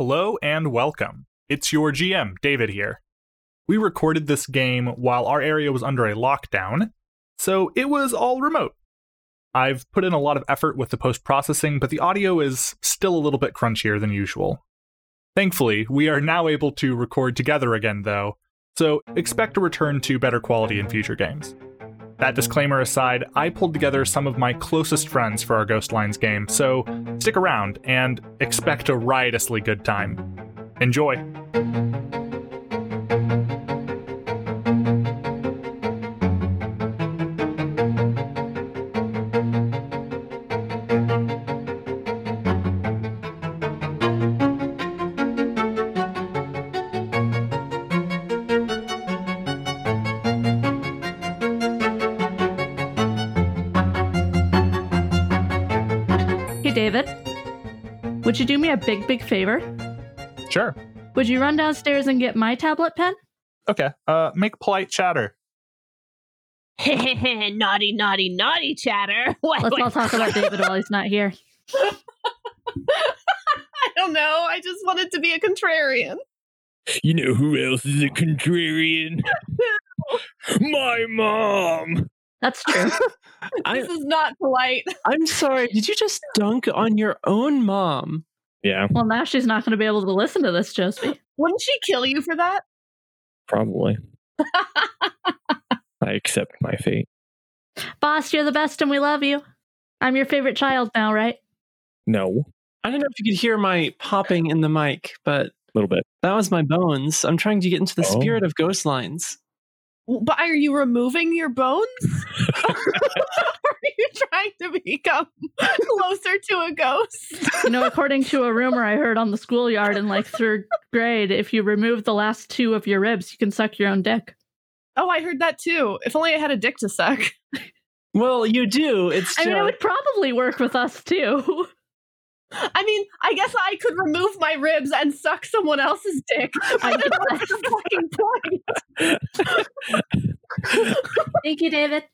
Hello and welcome. It's your GM, David here. We recorded this game while our area was under a lockdown, so it was all remote. I've put in a lot of effort with the post processing, but the audio is still a little bit crunchier than usual. Thankfully, we are now able to record together again, though, so expect a return to better quality in future games. That disclaimer aside, I pulled together some of my closest friends for our Ghostlines game, so stick around and expect a riotously good time. Enjoy! You do me a big, big favor? Sure. Would you run downstairs and get my tablet pen? Okay. Uh, make polite chatter. naughty, naughty, naughty chatter. What, Let's what- all talk about David while he's not here. I don't know. I just wanted to be a contrarian. You know who else is a contrarian? My mom. That's true. I, This is not polite. I'm sorry. Did you just dunk on your own mom? Yeah, well, now she's not going to be able to listen to this, Josie. Wouldn't she kill you for that? probably. I accept my fate. Boss, you're the best and we love you. I'm your favorite child now, right? No, I don't know if you could hear my popping in the mic, but a little bit. that was my bones. I'm trying to get into the Oh. spirit of ghost lines. But are you removing your bones? are you trying to become closer to a ghost? You know, according to a rumor I heard on the schoolyard in like third grade, if you remove the last two of your ribs, you can suck your own dick. Oh, I heard that too. If only I had a dick to suck. Well, you do. It's I mean, it would probably work with us too. I mean, I guess I could remove my ribs and suck someone else's dick. I guess that's the fucking point. Thank you, David.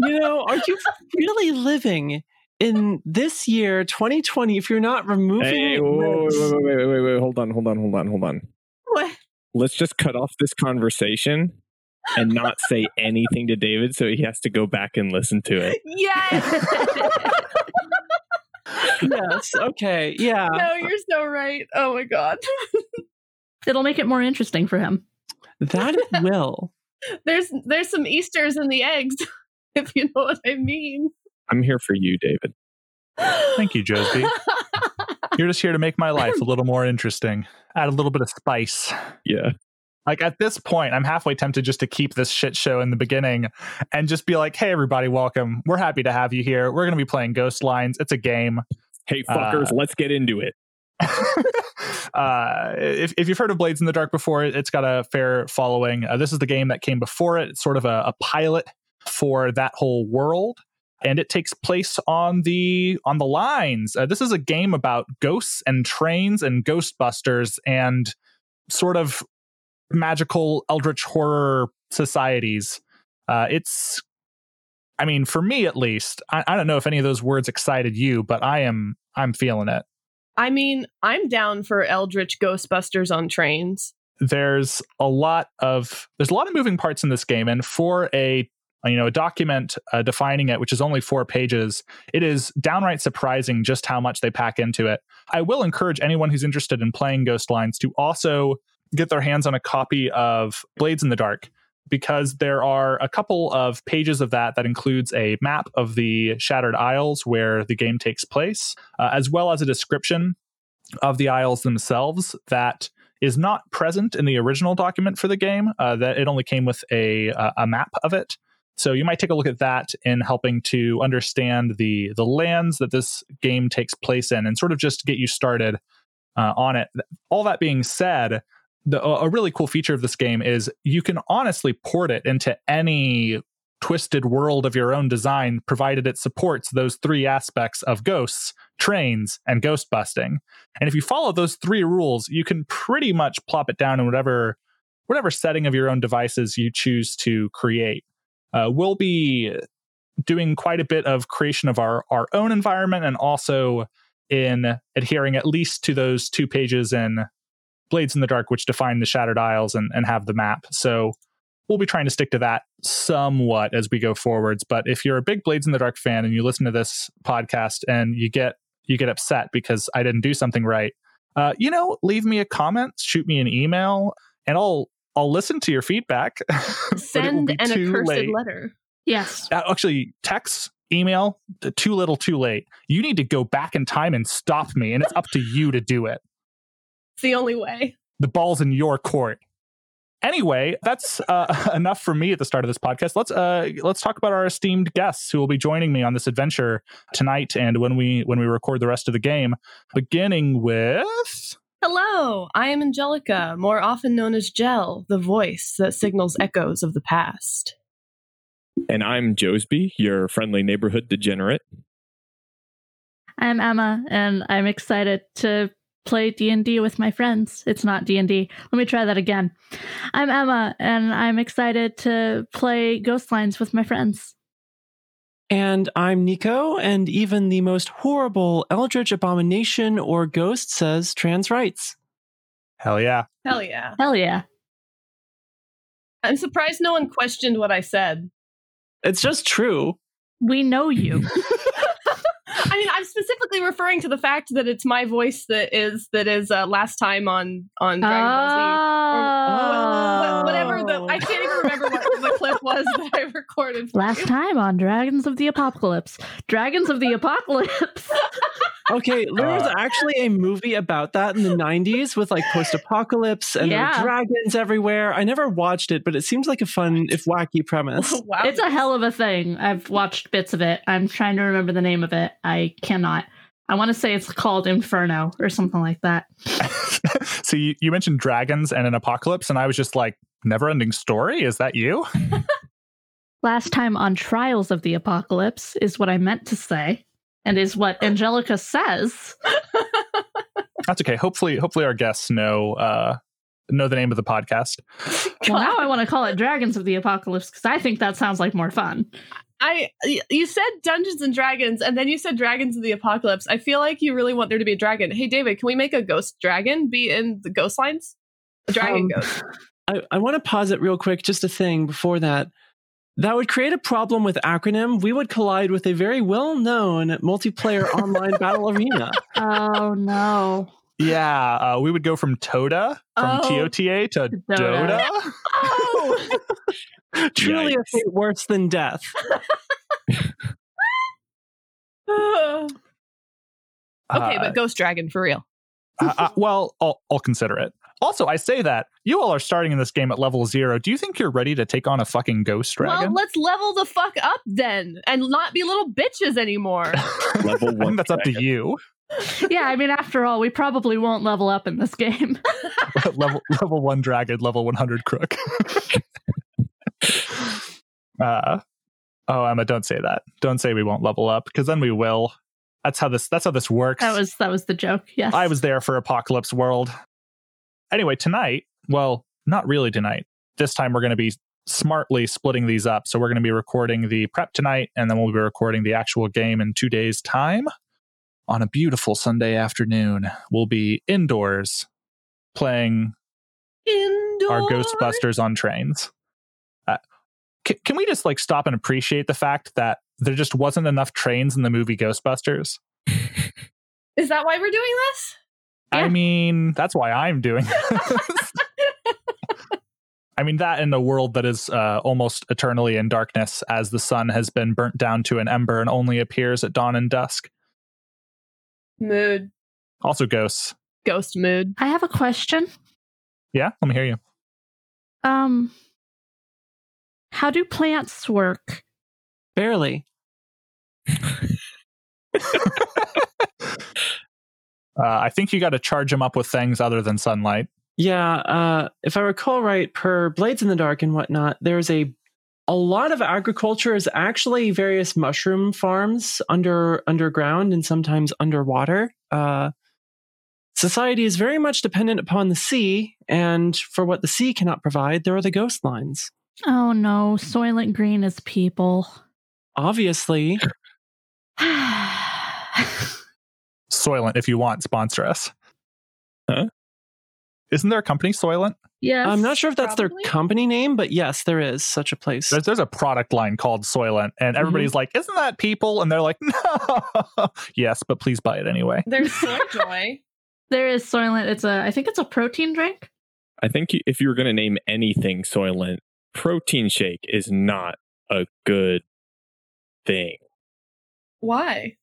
you know, are you really living in this year, 2020, if you're not removing Hey, whoa, whoa, ribs? wait, wait, wait, wait, wait, hold on, hold on, hold on, hold on. What? Let's just cut off this conversation and not say anything to David, so he has to go back and listen to it. Yes. yes. Okay. Yeah. no, you're so right. Oh my god. It'll make it more interesting for him. That it will. There's there's some Easters in the eggs, if you know what I mean. I'm here for you, David. Thank you, Josie. You're just here to make my life a little more interesting, add a little bit of spice. Yeah. Like at this point, I'm halfway tempted just to keep this shit show in the beginning and just be like, hey, everybody, welcome. We're happy to have you here. We're going to be playing Ghost Lines. It's a game. Hey, fuckers, let's get into it. uh, if, if you've heard of Blades in the Dark before, it- it's got a fair following. Uh, this is the game that came before it. It's sort of a, a pilot for that whole world. And it takes place on the on the lines. Uh, this is a game about ghosts and trains and Ghostbusters and sort of magical eldritch horror societies. Uh, it's, I mean, for me at least, I, I don't know if any of those words excited you, but I am I'm feeling it. I mean, I'm down for Eldritch Ghostbusters on trains. there's a lot of there's a lot of moving parts in this game and for a you know a document uh, defining it which is only four pages it is downright surprising just how much they pack into it i will encourage anyone who's interested in playing ghost lines to also get their hands on a copy of blades in the dark because there are a couple of pages of that that includes a map of the shattered isles where the game takes place uh, as well as a description of the isles themselves that is not present in the original document for the game. Uh, that it only came with a a map of it. So you might take a look at that in helping to understand the the lands that this game takes place in, and sort of just get you started uh, on it. All that being said, the, a really cool feature of this game is you can honestly port it into any twisted world of your own design, provided it supports those three aspects of ghosts, trains, and ghost busting. And if you follow those three rules, you can pretty much plop it down in whatever whatever setting of your own devices you choose to create. Uh, we'll be doing quite a bit of creation of our our own environment and also in adhering at least to those two pages in Blades in the Dark, which define the Shattered Isles and, and have the map. So we'll be trying to stick to that somewhat as we go forwards. But if you're a big Blades in the Dark fan and you listen to this podcast and you get you get upset because I didn't do something right, uh, you know, leave me a comment, shoot me an email, and I'll I'll listen to your feedback. but it will Send an accursed late. letter. Yes. Uh, actually, text, email, too little, too late. You need to go back in time and stop me, and it's up to you to do it. It's the only way. The ball's in your court. Anyway, that's uh, enough for me at the start of this podcast. Let's uh, let's talk about our esteemed guests who will be joining me on this adventure tonight and when we when we record the rest of the game. Beginning with Hello, I am Angelica, more often known as Gel, the voice that signals echoes of the past. And I'm Josby, your friendly neighborhood degenerate. I'm Emma, and I'm excited to play D&D with my friends. It's not D&D. Let me try that again. I'm Emma, and I'm excited to play Ghostlines with my friends. And I'm Nico, and even the most horrible eldritch abomination or ghost says trans rights. hell yeah, Hell yeah. Hell yeah. I'm surprised no one questioned what I said. It's just true. We know you. I mean, I'm specifically referring to the fact that it's my voice that is that is uh, last time on on Dragon Ball Z. Oh. Wha- Whatever the I can't even remember what the clip was that I recorded. for Last you. time on Dragons of the Apocalypse. Dragons of the Apocalypse. Okay, there was Uh. actually a movie about that in the 90s with like post apocalypse and there were dragons everywhere. I never watched it, but it seems like a fun, if wacky premise. wow, It's a hell of a thing. I've watched bits of it. I'm trying to remember the name of it. I cannot. I want to say it's called Inferno or something like that. so you, you mentioned dragons and an apocalypse, and I was just like, never ending story? Is that you? Last time on Trials of the Apocalypse is what I meant to say and is what Angelica says. That's okay. Hopefully, hopefully our guests know uh know the name of the podcast. Well, now I want to call it Dragons of the Apocalypse because I think that sounds like more fun. I you said Dungeons and Dragons, and then you said Dragons of the Apocalypse. I feel like you really want there to be a dragon. Hey, David, can we make a ghost dragon be in the ghost lines? A dragon Um, ghost. I, I want to pause it real quick, just a thing before that. That would create a problem with acronym. We would collide with a very well known multiplayer online battle arena. Oh no. Yeah, uh, we would go from Toda from Oh. TOTA to Dota. Dota. Oh, Truly a fate worse than death. okay, Uh, but ghost dragon for real. uh, uh, well, I'll, I'll consider it. Also, I say that you all are starting in this game at level zero. Do you think you're ready to take on a fucking ghost dragon? Well, let's level the fuck up then, and not be little bitches anymore. Level I one think that's up to you. Yeah, I mean, after all, we probably won't level up in this game. level level one dragon, level one hundred crook. uh, oh, Emma, don't say that. Don't say we won't level up because then we will. That's how this. That's how this works. That was that was the joke. Yes. I was there for Apocalypse World. Anyway, tonight, well, not really tonight. This time we're going to be smartly splitting these up. So we're going to be recording the prep tonight, and then we'll be recording the actual game in two days' time. On a beautiful Sunday afternoon, we'll be indoors playing Indoor. our Ghostbusters on trains. Uh, can we just like stop and appreciate the fact that there just wasn't enough trains in the movie Ghostbusters? Is that why we're doing this? I mean, that's why I'm doing this. I mean, that in a world that is uh, almost eternally in darkness as the sun has been burnt down to an ember and only appears at dawn and dusk. Mood. Also, ghosts. Ghost mood. I have a question. Yeah, let me hear you. Um, how do plants work? Barely. Uh, I think you got to charge them up with things other than sunlight. Yeah, uh, if I recall right, per Blades in the Dark and whatnot, there's a a lot of agriculture is actually various mushroom farms under underground and sometimes underwater. Uh, society is very much dependent upon the sea, and for what the sea cannot provide, there are the ghost lines. Oh no, Soylent Green is people. Obviously. Soylent, if you want, sponsor us. Huh? Isn't there a company, Soylent? Yeah, I'm not sure if that's probably. their company name, but yes, there is such a place. There's, there's a product line called Soylent, and mm-hmm. everybody's like, "Isn't that people?" And they're like, "No, yes, but please buy it anyway." There's Soy Joy. There is Soylent. It's a I think it's a protein drink. I think if you were going to name anything Soylent, protein shake is not a good thing Why?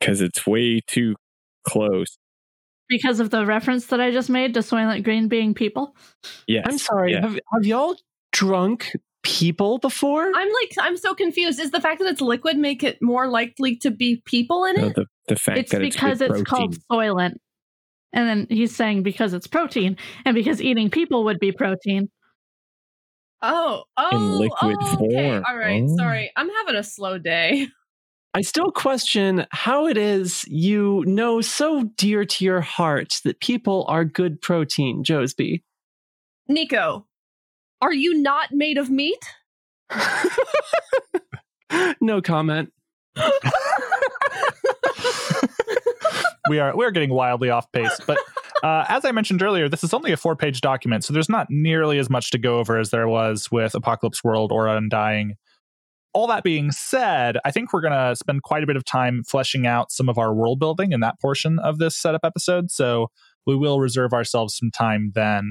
Because it's way too close. Because of the reference that I just made to Soylent Green being people. Yes. I'm sorry. Yeah. Have, have y'all drunk people before? I'm like I'm so confused. Is the fact that it's liquid make it more likely to be people in No, it? the, the fact It's that it's because good it's called protein. Soylent. And then he's saying because it's protein and because eating people would be protein. Oh, oh, liquid oh, okay. form. All right, Oh. sorry. I'm having a slow day. I still question how it is you know so dear to your heart that people are good protein, Josby. Nico, are you not made of meat? no comment. we are we are getting wildly off pace, but uh, as I mentioned earlier, this is only a four page document, so there's not nearly as much to go over as there was with Apocalypse World or Undying. All that being said, I think we're going to spend quite a bit of time fleshing out some of our world building in that portion of this setup episode. So we will reserve ourselves some time then.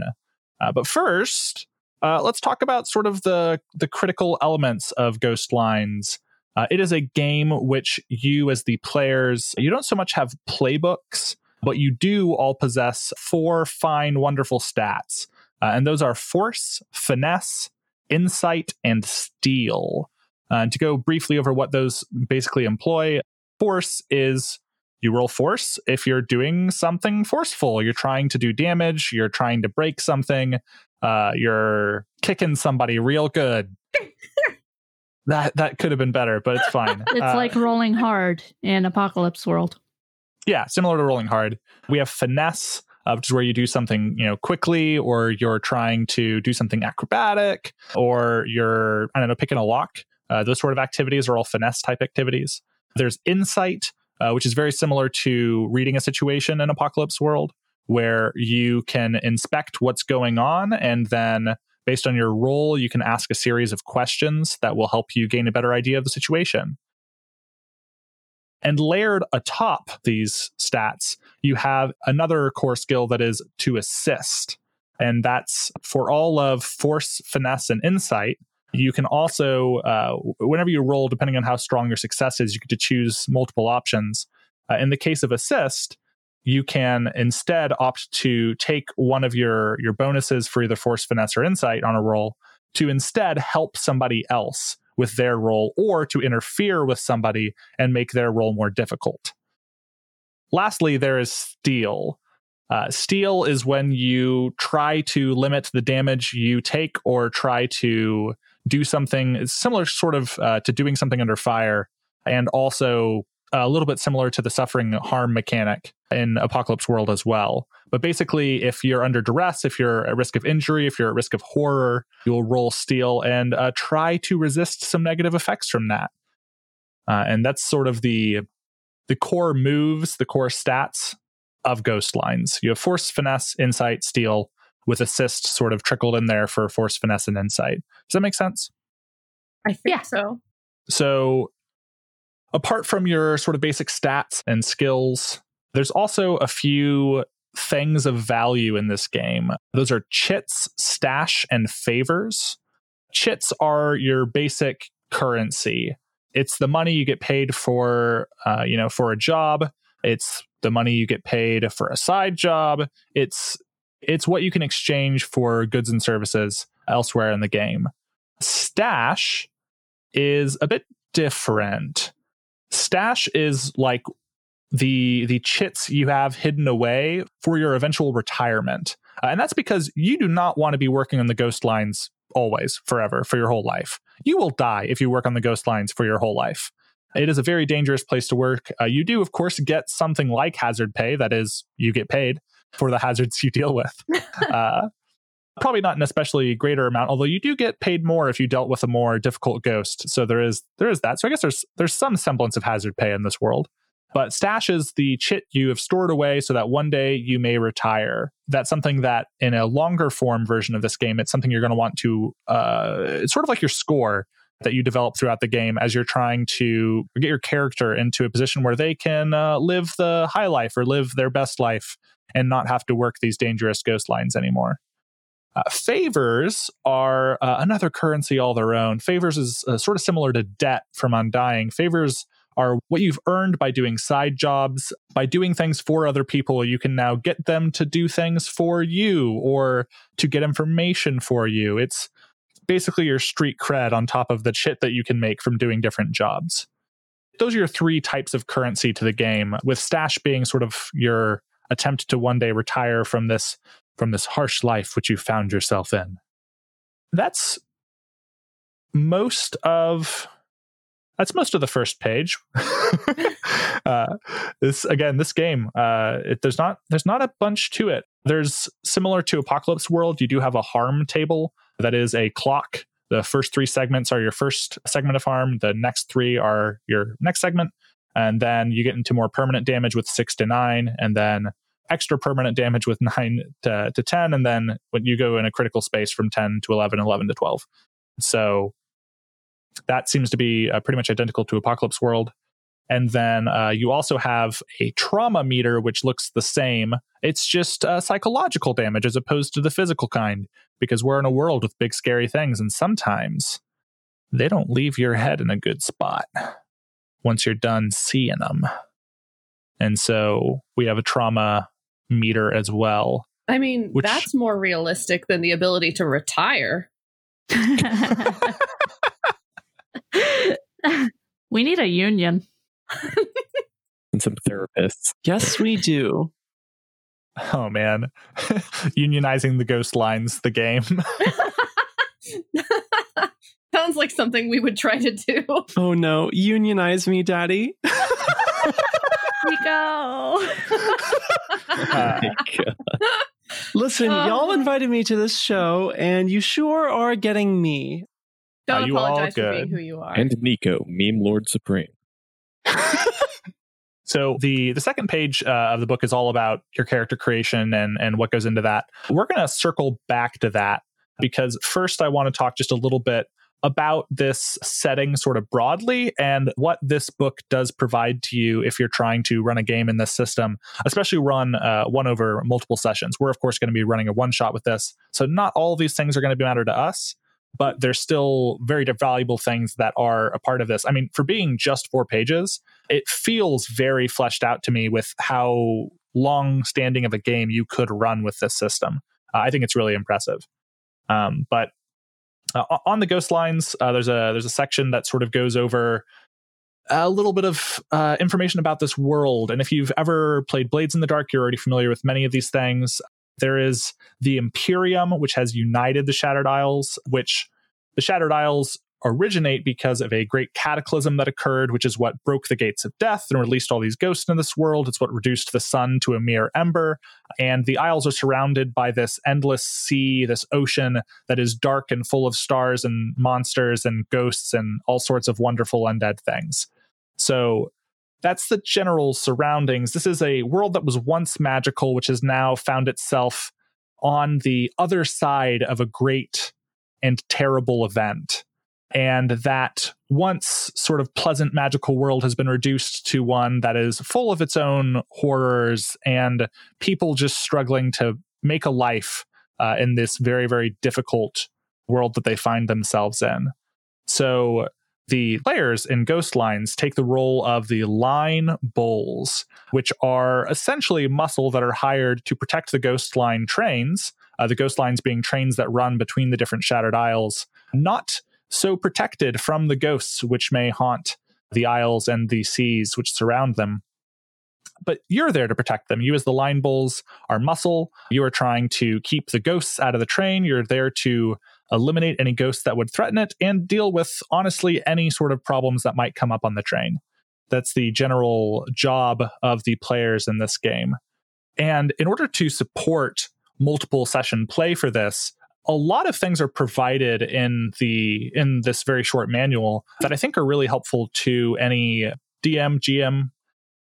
Uh, but first, uh, let's talk about sort of the the critical elements of Ghost Lines. Uh, it is a game which you, as the players, you don't so much have playbooks, but you do all possess four fine, wonderful stats. Uh, and those are force, finesse, insight, and steel. Uh, and to go briefly over what those basically employ, force is you roll force if you're doing something forceful. You're trying to do damage, you're trying to break something, uh, you're kicking somebody real good. that that could have been better, but it's fine. It's Uh, like rolling hard in Apocalypse World. yeah, similar to rolling hard. We have finesse, uh, which is where you do something you know quickly, or you're trying to do something acrobatic, or you're I don't know picking a lock. Uh, those sort of activities are all finesse type activities. There's insight, uh, which is very similar to reading a situation in Apocalypse World, where you can inspect what's going on and then. Based on your roll, you can ask a series of questions that will help you gain a better idea of the situation. And layered atop these stats, you have another core skill that is to assist. And that's for all of force, finesse, and insight. You can also, uh, whenever you roll, depending on how strong your success is, you get to choose multiple options. Uh, in the case of assist, you can instead opt to take one of your, your bonuses for either force, finesse, or insight on a roll to instead help somebody else with their roll or to interfere with somebody and make their roll more difficult. Lastly, there is steel. Uh, steel is when you try to limit the damage you take or try to do something similar, sort of, uh, to doing something under fire, and also a little bit similar to the suffering harm mechanic in Apocalypse World as well. But basically, if you're under duress, if you're at risk of injury, if you're at risk of horror, you'll roll steel and uh, try to resist some negative effects from that. Uh, and that's sort of the the core moves, the core stats of Ghost Lines. You have force, finesse, insight, steel, with assist sort of trickled in there for force, finesse, and insight. Does that make sense? I think Yeah. so. So, apart from your sort of basic stats and skills, there's also a few things of value in this game. Those are chits, stash, and favors. Chits are your basic currency. It's the money you get paid for, uh, you know, for a job. It's the money you get paid for a side job. It's it's what you can exchange for goods and services elsewhere in the game. Stash is a bit different. Stash is like the the chits you have hidden away for your eventual retirement. Uh, and that's because you do not want to be working on the ghost lines always, forever, for your whole life. You will die if you work on the ghost lines for your whole life. It is a very dangerous place to work. Uh, you do, of course, get something like hazard pay. That is, you get paid for the hazards you deal with. uh, Probably not an especially greater amount, although you do get paid more if you dealt with a more difficult ghost. So there is there is that. So I guess there's there's some semblance of hazard pay in this world. But stash is the chit you have stored away so that one day you may retire. That's something that in a longer form version of this game, it's something you're going to want to, uh, it's sort of like your score that you develop throughout the game as you're trying to get your character into a position where they can uh, live the high life or live their best life and not have to work these dangerous ghost lines anymore. Uh, favors are uh, another currency all their own. Favors is uh, sort of similar to debt from Undying. Favors are what you've earned by doing side jobs, by doing things for other people. You can now get them to do things for you or to get information for you. It's basically your street cred on top of the shit that you can make from doing different jobs. Those are your three types of currency to the game, with stash being sort of your attempt to one day retire from this from this harsh life which you found yourself in. That's most of that's most of the first page. uh, this again, this game, uh, it, there's not there's not a bunch to it. There's similar to Apocalypse World. You do have a harm table that is a clock. The first three segments are your first segment of harm. The next three are your next segment, and then you get into more permanent damage with six to nine, and then extra permanent damage with nine to, to 10 and then when you go in a critical space from 10 to 11 11 to 12 so that seems to be uh, pretty much identical to Apocalypse World. And then uh, you also have a trauma meter, which looks the same. It's just uh, psychological damage as opposed to the physical kind, because we're in a world with big, scary things. And sometimes they don't leave your head in a good spot once you're done seeing them. And so we have a trauma meter as well. I mean, which... that's more realistic than the ability to retire. we need a union. and some therapists. Yes, we do. Oh man. Unionizing the ghost lines, the game. Sounds like something we would try to do. Oh no, unionize me, daddy. we go. Uh, Listen, uh, y'all invited me to this show, and you sure are getting me. Don't are apologize for being who you are. And Nico, meme lord supreme. so the the second page uh, of the book is all about your character creation and and what goes into that. We're going to circle back to that because first I want to talk just a little bit about this setting sort of broadly and what this book does provide to you if you're trying to run a game in this system, especially run uh, one over multiple sessions. We're, of course, going to be running a one shot with this. So, not all these things are going to matter to us but they're still very valuable things that are a part of this. I mean, for being just four pages, it feels very fleshed out to me with how long standing of a game you could run with this system. Uh, I think it's really impressive. Um, but on the ghost lines, uh, there's a there's a section that sort of goes over a little bit of uh, information about this world. And if you've ever played Blades in the Dark, you're already familiar with many of these things. There is the Imperium, which has united the Shattered Isles, which the Shattered Isles originate because of a great cataclysm that occurred, which is what broke the gates of death and released all these ghosts in this world. It's what reduced the sun to a mere ember. And the Isles are surrounded by this endless sea, this ocean that is dark and full of stars and monsters and ghosts and all sorts of wonderful undead things. So that's the general surroundings. This is a world that was once magical, which has now found itself on the other side of a great and terrible event. And that once sort of pleasant magical world has been reduced to one that is full of its own horrors and people just struggling to make a life uh, in this very, very difficult world that they find themselves in. So the players in Ghost Lines take the role of the line bulls, which are essentially muscle that are hired to protect the Ghost Line trains, uh, the Ghost Lines being trains that run between the different Shattered Isles, not so protected from the ghosts which may haunt the isles and the seas which surround them. But you're there to protect them. You, as the line bulls, are muscle. You are trying to keep the ghosts out of the train. You're there to eliminate any ghosts that would threaten it, and deal with, honestly, any sort of problems that might come up on the train. That's the general job of the players in this game. And in order to support multiple session play for this, a lot of things are provided in the in this very short manual that I think are really helpful to any DM, GM.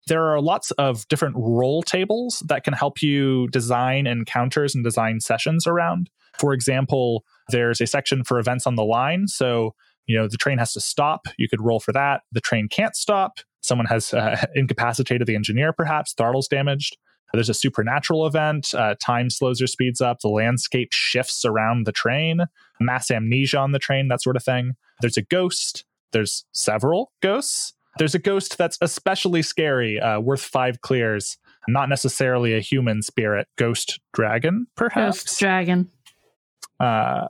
There are lots of different roll tables that can help you design encounters and design sessions around. For example, there's a section for events on the line. So, you know, the train has to stop. You could roll for that. The train can't stop. Someone has uh, incapacitated the engineer, perhaps, throttle's damaged. There's a supernatural event. Uh, time slows or speeds up. The landscape shifts around the train. Mass amnesia on the train, that sort of thing. There's a ghost. There's several ghosts. There's a ghost that's especially scary, uh, worth five clears. Not necessarily a human spirit, ghost dragon, perhaps. Ghost dragon. Uh,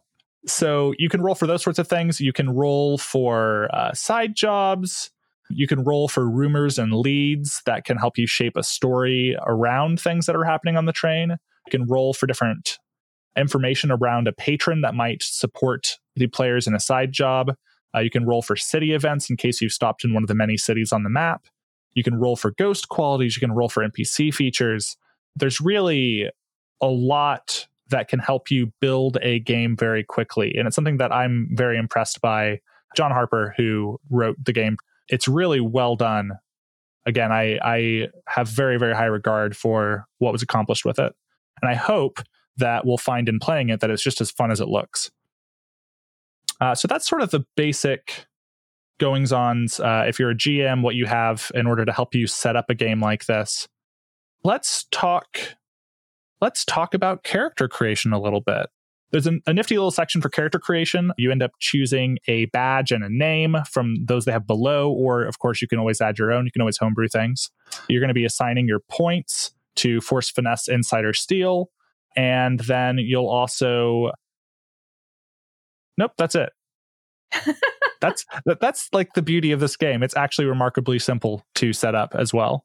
so you can roll for those sorts of things. You can roll for uh, side jobs. You can roll for rumors and leads that can help you shape a story around things that are happening on the train. You can roll for different information around a patron that might support the players in a side job. Uh, you can roll for city events in case you've stopped in one of the many cities on the map. You can roll for ghost qualities. You can roll for NPC features. There's really a lot that can help you build a game very quickly. And it's something that I'm very impressed by John Harper, who wrote the game. It's really well done. Again, I, I have very, very high regard for what was accomplished with it. And I hope that we'll find in playing it that it's just as fun as it looks. Uh, so that's sort of the basic goings ons. Uh, if you're a GM, what you have in order to help you set up a game like this. Let's talk. Let's talk about character creation a little bit. There's an, a nifty little section for character creation. You end up choosing a badge and a name from those they have below, or of course, you can always add your own. You can always homebrew things. You're going to be assigning your points to Force, Finesse, Insider, Steel, and then you'll also Nope, that's it. that's that, that's like the beauty of this game. It's actually remarkably simple to set up as well.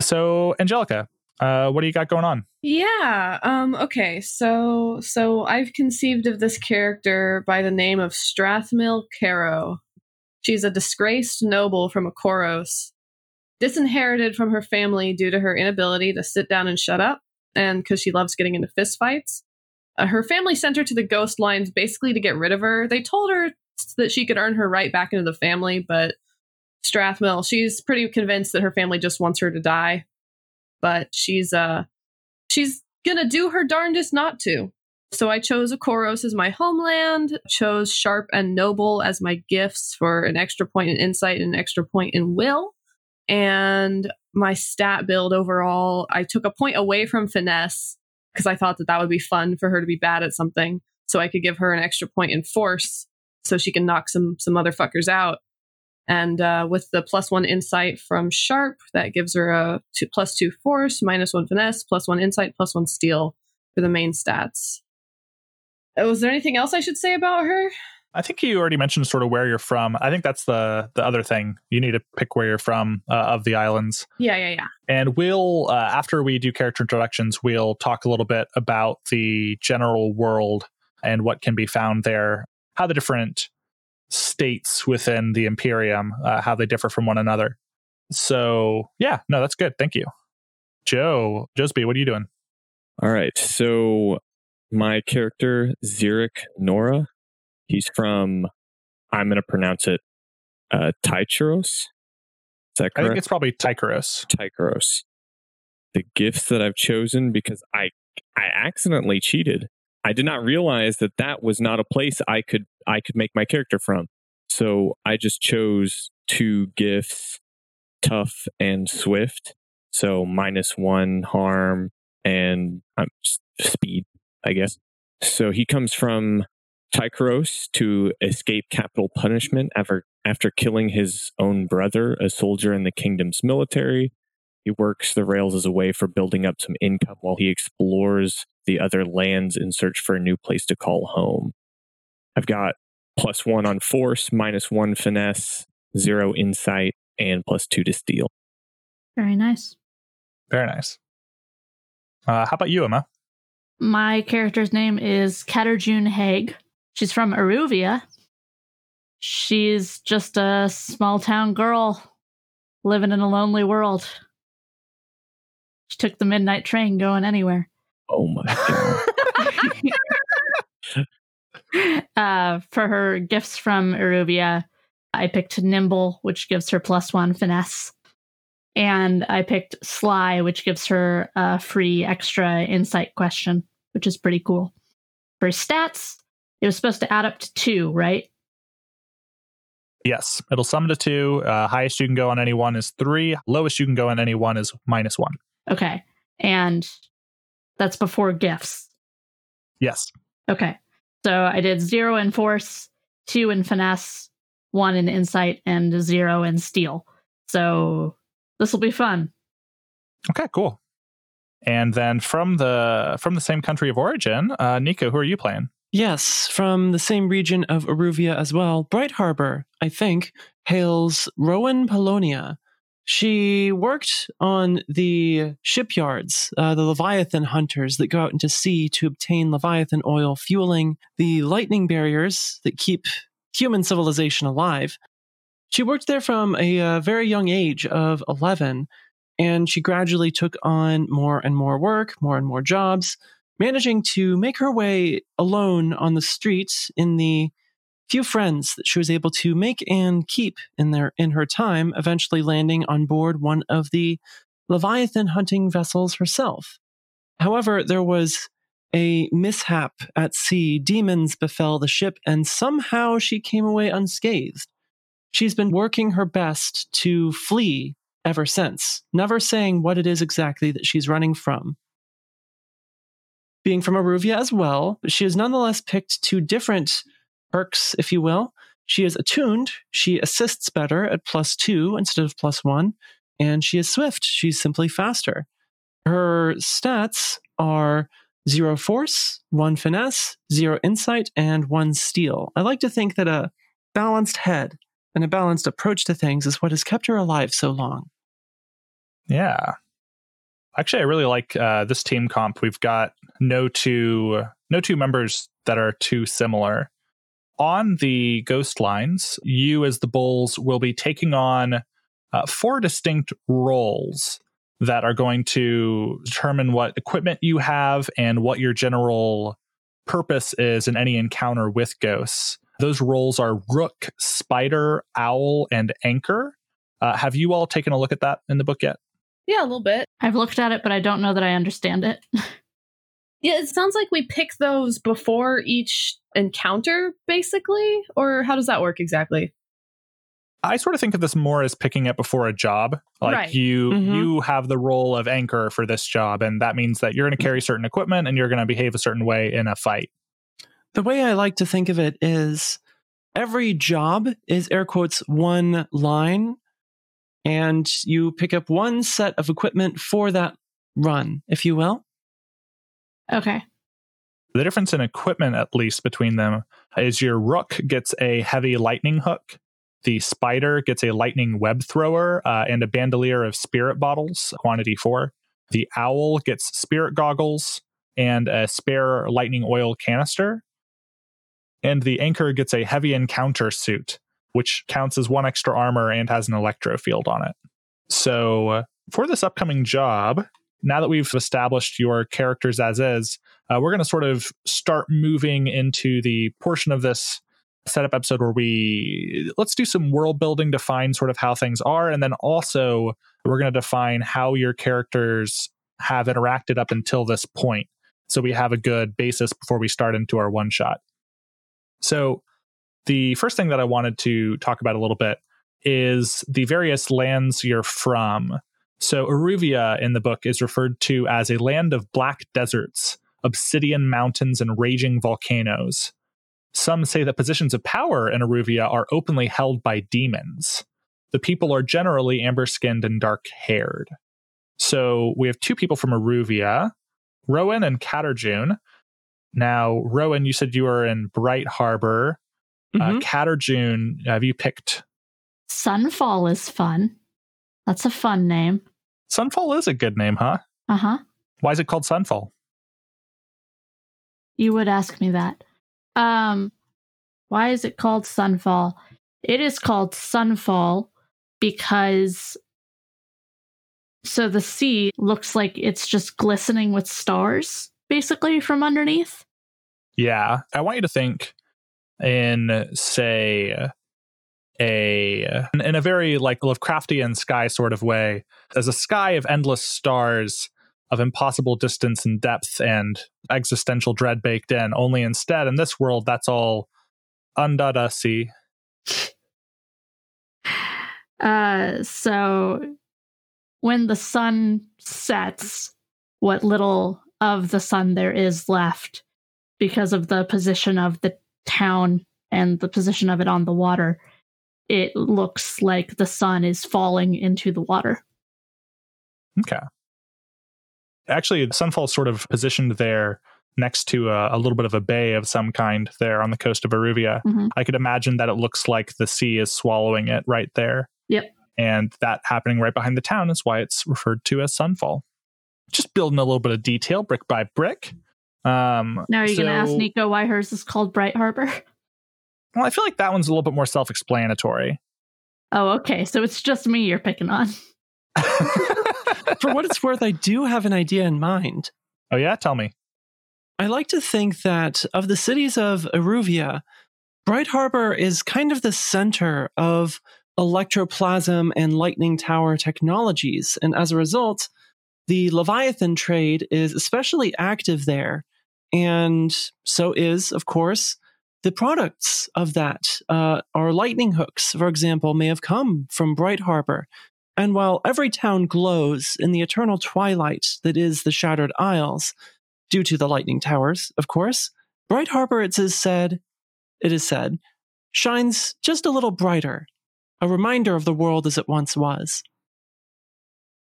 So, Angelica, uh, what do you got going on? Yeah. Um, okay. So, so I've conceived of this character by the name of Strathmil Caro. She's a disgraced noble from Akoros, disinherited from her family due to her inability to sit down and shut up, and because she loves getting into fistfights. Uh, her family sent her to the ghost lines basically to get rid of her. They told her that she could earn her right back into the family, but Strathmil, she's pretty convinced that her family just wants her to die. But she's uh she's gonna do her darndest not to. So I chose Akoros as my homeland, chose Sharp and Noble as my gifts for an extra point in insight and an extra point in will. And my stat build overall, I took a point away from finesse because I thought that that would be fun for her to be bad at something. So I could give her an extra point in force so she can knock some some motherfuckers out. And uh, with the plus one insight from Sharp, that gives her a two, plus two force, minus one finesse, plus one insight, plus one steel for the main stats. Uh, Was there anything else I should say about her? I think you already mentioned sort of where you're from. I think that's the the other thing. You need to pick where you're from uh, of the islands. Yeah, yeah, yeah. And we'll uh, after we do character introductions, we'll talk a little bit about the general world and what can be found there, how the different states within the Imperium, uh, how they differ from one another. So yeah, no, that's good. Thank you, Joe. Josby, what are you doing? All right. So my character, Xeric Nora, he's from, I'm going to pronounce it, uh, Tycheros. Is that I think it's probably Tycheros. Tycheros. The gifts that I've chosen because I I accidentally cheated. I did not realize that that was not a place I could I could make my character from. So I just chose two gifts, tough and swift. So minus one harm and um, speed, I guess. So he comes from Tycheros to escape capital punishment after after killing his own brother, a soldier in the kingdom's military. He works the rails as a way for building up some income while he explores the other lands in search for a new place to call home. I've got plus one on force, minus one finesse, zero insight, and plus two to steel. Very nice. Very nice. Uh, how about you, Emma? My character's name is Katarjun Haig. She's from Iruvia. She's just a small town girl living in a lonely world. She took the midnight train going anywhere. Oh my god. uh, for her gifts from Iruvia, I picked Nimble, which gives her plus one finesse. And I picked Sly, which gives her a free extra insight question, which is pretty cool. For stats, it was supposed to add up to two, right? Yes, it'll sum to two. Uh, highest you can go on any one is three. Lowest you can go on any one is minus one. Okay. And that's before gifts. Yes. Okay. So I did zero in force, two in finesse, one in insight, and zero in steel. So this will be fun. Okay, cool. And then from the from the same country of origin, uh, Nico, who are you playing? Yes, from the same region of Iruvia as well. Bright Harbor, I think, hails Rowan Polonia. She worked on the shipyards, uh, the Leviathan hunters that go out into sea to obtain Leviathan oil, fueling the lightning barriers that keep human civilization alive. She worked there from a uh, very young age of 11, and she gradually took on more and more work, more and more jobs, managing to make her way alone on the streets in the few friends that she was able to make and keep in their in her time, eventually landing on board one of the Leviathan hunting vessels herself. However, there was a mishap at sea. Demons befell the ship, and somehow she came away unscathed. She's been working her best to flee ever since, never saying what it is exactly that she's running from. Being from Iruvia as well, she has nonetheless picked two different perks, if you will. She is attuned, she assists better at plus two instead of plus one, and she is swift, she's simply faster. Her stats are zero force, one finesse, zero insight, and one steel. I like to think that a balanced head and a balanced approach to things is what has kept her alive so long. Yeah. Actually, I really like uh, this team comp. We've got no two no two members that are too similar. On the ghost lines, you as the bulls will be taking on uh, four distinct roles that are going to determine what equipment you have and what your general purpose is in any encounter with ghosts. Those roles are rook, spider, owl, and anchor. Uh, have you all taken a look at that in the book yet? Yeah, a little bit. I've looked at it, but I don't know that I understand it. Yeah, it sounds like we pick those before each encounter, basically. Or how does that work exactly? I sort of think of this more as picking it before a job. Like Right. you Mhm. you have the role of anchor for this job and that means that you're going to carry certain equipment and you're going to behave a certain way in a fight. The way I like to think of it is every job is air quotes one line, and you pick up one set of equipment for that run, if you will. Okay. The difference in equipment at least between them is your rook gets a heavy lightning hook. The spider gets a lightning web thrower uh, and a bandolier of spirit bottles, quantity four. The owl gets spirit goggles and a spare lightning oil canister. And the anchor gets a heavy encounter suit, which counts as one extra armor and has an electro field on it. So, uh, for this upcoming job, now that we've established your characters as is, uh, we're going to sort of start moving into the portion of this setup episode where we let's do some world building, define sort of how things are, and then also we're going to define how your characters have interacted up until this point. So we have a good basis before we start into our one shot. So the first thing that I wanted to talk about a little bit is the various lands you're from. So Iruvia in the book is referred to as a land of black deserts, obsidian mountains, and raging volcanoes. Some say that positions of power in Iruvia are openly held by demons. The people are generally amber skinned and dark haired. So we have two people from Iruvia, Rowan and Caterjune. Now, Rowan, you said you were in Bright Harbor. Uh, Mhm. Caterjune, have you picked? Sunfall is fun. That's a fun name. Sunfall is a good name, huh? Uh huh. Why is it called Sunfall? You would ask me that. Um, why is it called Sunfall? It is called Sunfall because so the sea looks like it's just glistening with stars basically from underneath. Yeah, I want you to think in say a in a very like Lovecraftian sky sort of way as a sky of endless stars of impossible distance and depth and existential dread baked in. Only instead in this world that's all undada sea. Uh, so when the sun sets, what little of the sun there is left, because of the position of the town and the position of it on the water, it looks like the sun is falling into the water. Okay. Actually, Sunfall's sort of positioned there next to a, a, little bit of a bay of some kind there on the coast of Iruvia. Mhm. I could imagine that it looks like the sea is swallowing it right there. Yep. And that happening right behind the town is why it's referred to as Sunfall. Just building a little bit of detail brick by brick. Um, Now, are you going to ask Nico why hers is called Bright Harbor? Well, I feel like that one's a little bit more self explanatory. Oh, okay. So it's just me you're picking on. For what it's worth, I do have an idea in mind. oh, yeah? Tell me. I like to think that of the cities of Iruvia, Bright Harbor is kind of the center of electroplasm and lightning tower technologies. And as a result, the Leviathan trade is especially active there. And so is, of course, the products of that. Uh, our lightning hooks, for example, may have come from Bright Harbor. And while every town glows in the eternal twilight that is the Shattered Isles, due to the lightning towers, of course, Bright Harbor, it is said, it is said, shines just a little brighter, a reminder of the world as it once was.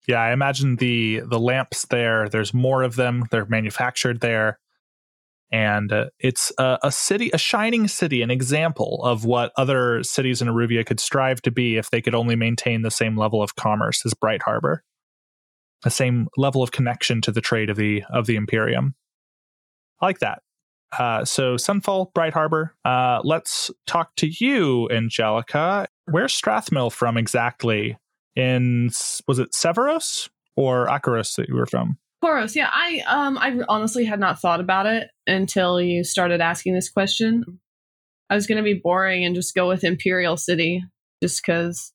Yeah, I imagine the the lamps there. There's more of them. They're manufactured there, and uh, it's a, a city, a shining city, an example of what other cities in Iruvia could strive to be if they could only maintain the same level of commerce as Bright Harbor, the same level of connection to the trade of the of the Imperium. I like that. Uh, so Sunfall, Bright Harbor. Uh, let's talk to you, Angelica. Where's Strathmill from exactly? In was it Severos or Akoros that you were from? Koros, yeah, I um I honestly had not thought about it until you started asking this question. I was gonna be boring and just go with Imperial City, just because,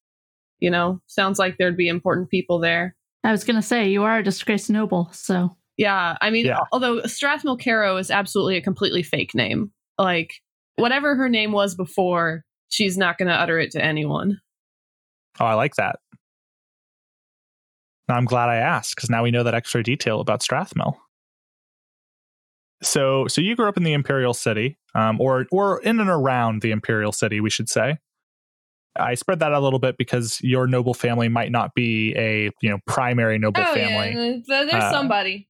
you know, sounds like there'd be important people there. I was going to say, you are a disgraced noble, so Yeah, I mean, Yeah. although Strathmill Caro is absolutely a completely fake name. Like whatever her name was before, she's not gonna utter it to anyone. Oh, I like that. I'm glad I asked because now we know that extra detail about Strathmill. So, so you grew up in the Imperial City, um, or or in and around the Imperial City, we should say. I spread that a little bit because your noble family might not be a you know primary noble oh family. yeah, there's Uh, somebody.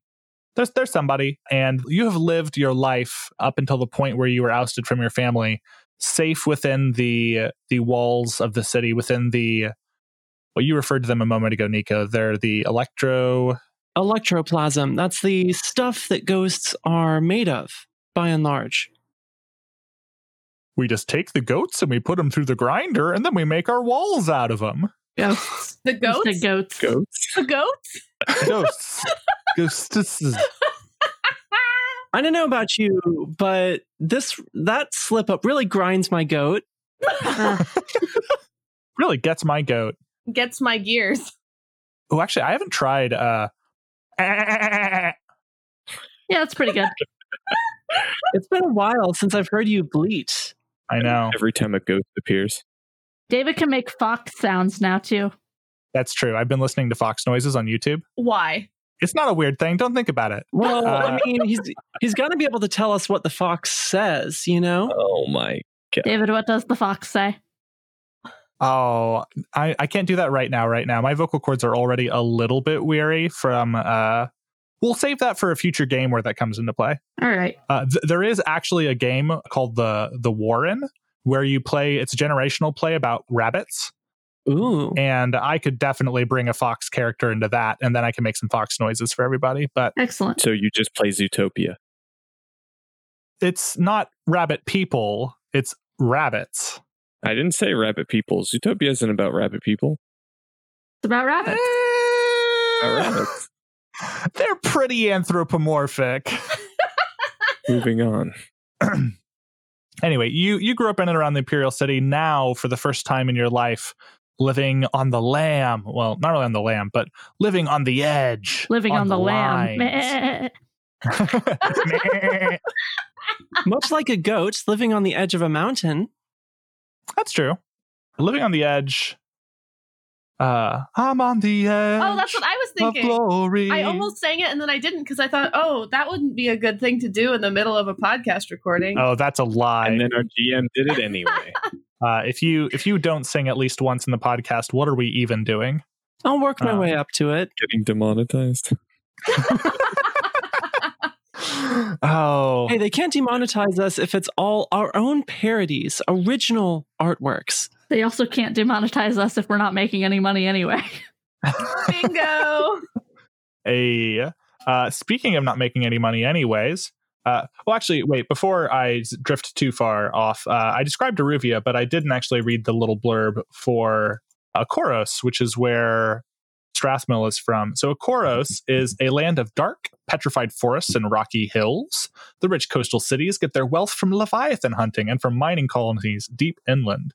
there's there's somebody and you have lived your life up until the point where you were ousted from your family safe within the the walls of the city within the well you referred to them a moment ago nico they're the electro Electroplasm, that's the stuff that ghosts are made of, by and large. we just take the goats and we put them through the grinder and then we make our walls out of them ghosts. The goats? said goats. Goats. The goats? ghosts ghosts I don't know about you, but this that slip up really grinds my goat. Really gets my goat Gets my gears. oh actually i haven't tried uh yeah, that's pretty good. It's been a while since I've heard you bleat. i know Every time a ghost appears. David can make fox sounds now too. that's true i've been listening to fox noises on youtube Why? it's not a weird thing don't think about it Well, Uh, I mean, he's he's got to be able to tell us what the fox says, you know? Oh my. God, David, what does the fox say? Oh, I, I can't do that right now. Right now, my vocal cords are already a little bit weary from. uh We'll save that for a future game where that comes into play. All right. Uh, th- there is actually a game called the the Warren where you play. It's a generational play about rabbits, Ooh. and I could definitely bring a fox character into that, and then I can make some fox noises for everybody. But Excellent. So you just play Zootopia. it's not rabbit people; it's rabbits. I didn't say rabbit people. Zootopia isn't about rabbit people. It's about rabbits. About Eh, rabbits. They're pretty anthropomorphic. Moving on. anyway, you you grew up in and around the Imperial City. Now, for the first time in your life, living on the lamb. Well, not really on the lamb, but living on the edge. Living on, the, lamb. Much like a goat living on the edge of a mountain. That's true. Living on the edge. Uh, I'm on the edge. Oh, that's what I was thinking. glory. I almost sang it and then I didn't because I thought, oh, that wouldn't be a good thing to do in the middle of a podcast recording. Oh, that's a lie. And then our GM did it anyway. Uh, if you if you don't sing at least once in the podcast, what are we even doing? I'll work my Oh. way up to it. Getting demonetized. oh, Hey, they can't demonetize us if it's all our own parodies, original artworks. They also can't demonetize us if we're not making any money anyway. Bingo. a uh, speaking of not making any money, anyways. Uh, well, actually, wait. Before I drift too far off, uh, I described Daruvia, but I didn't actually read the little blurb for uh, Koros, which is where Strathmill is from. So, Koros is a land of dark, petrified forests and rocky hills. The rich coastal cities get their wealth from leviathan hunting and from mining colonies deep inland.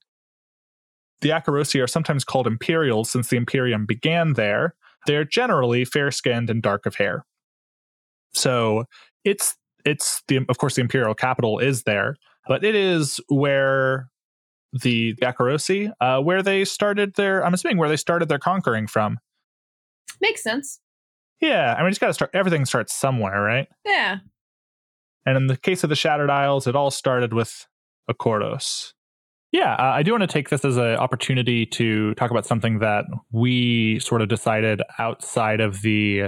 The Akorosi are sometimes called Imperials since the Imperium began there. They're generally fair skinned and dark of hair. So it's it's the of course the imperial capital is there, but it is where the, the Akorosi, uh, where they started their I'm assuming where they started their conquering from. Makes sense. Yeah, I mean, it's got to start. Everything starts somewhere, right? Yeah. And in the case of the Shattered Isles, it all started with Akoros. Yeah, uh, I do want to take this as an opportunity to talk about something that we sort of decided outside of the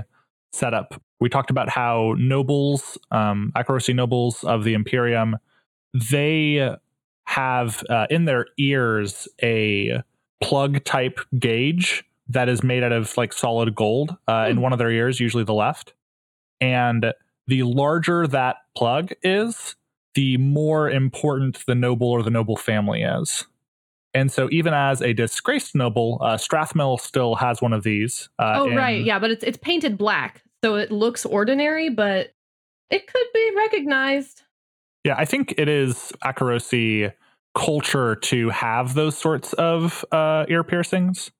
setup. We talked about how nobles, um, Akorosi nobles of the Imperium, they have uh, in their ears a plug type gauge that is made out of like solid gold uh, in one of their ears, usually the left. And the larger that plug is, the more important the noble or the noble family is. And so, even as a disgraced noble, uh, Strathmill still has one of these. Uh, oh, in- right. Yeah, but it's it's painted black, so it looks ordinary, but it could be recognized. Yeah, I think it is Akorosi culture to have those sorts of uh, ear piercings,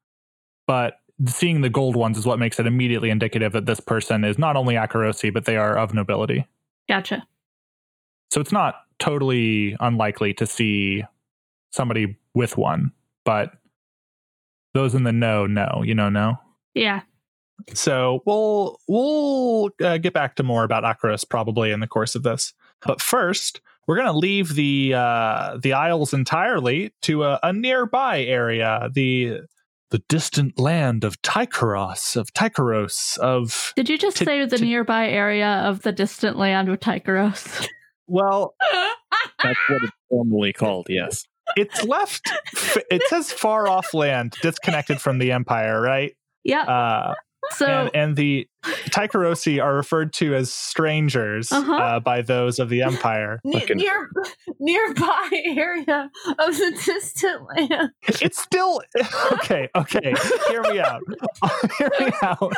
but seeing the gold ones is what makes it immediately indicative that this person is not only Akorosi, but they are of nobility. Gotcha. So it's not totally unlikely to see somebody with one, but those in the know know, you know, know. Yeah. So we'll we'll uh, get back to more about Akoros probably in the course of this. But first, we're going to leave the uh, the Isles entirely to a, a nearby area, the the distant land of Tykeros, of Tykeros, of Did you just To- say the to- nearby area of the distant land of Tykeros? well, That's what it's formally called, yes. it's left. It says far off land, disconnected from the Empire, right? Yeah. Uh, so and, and the Tykerosi are referred to as strangers Uh-huh. uh, by those of the Empire. Ne- Fucking- near nearby area of the distant land. It's still okay. Okay, hear me out. hear me out.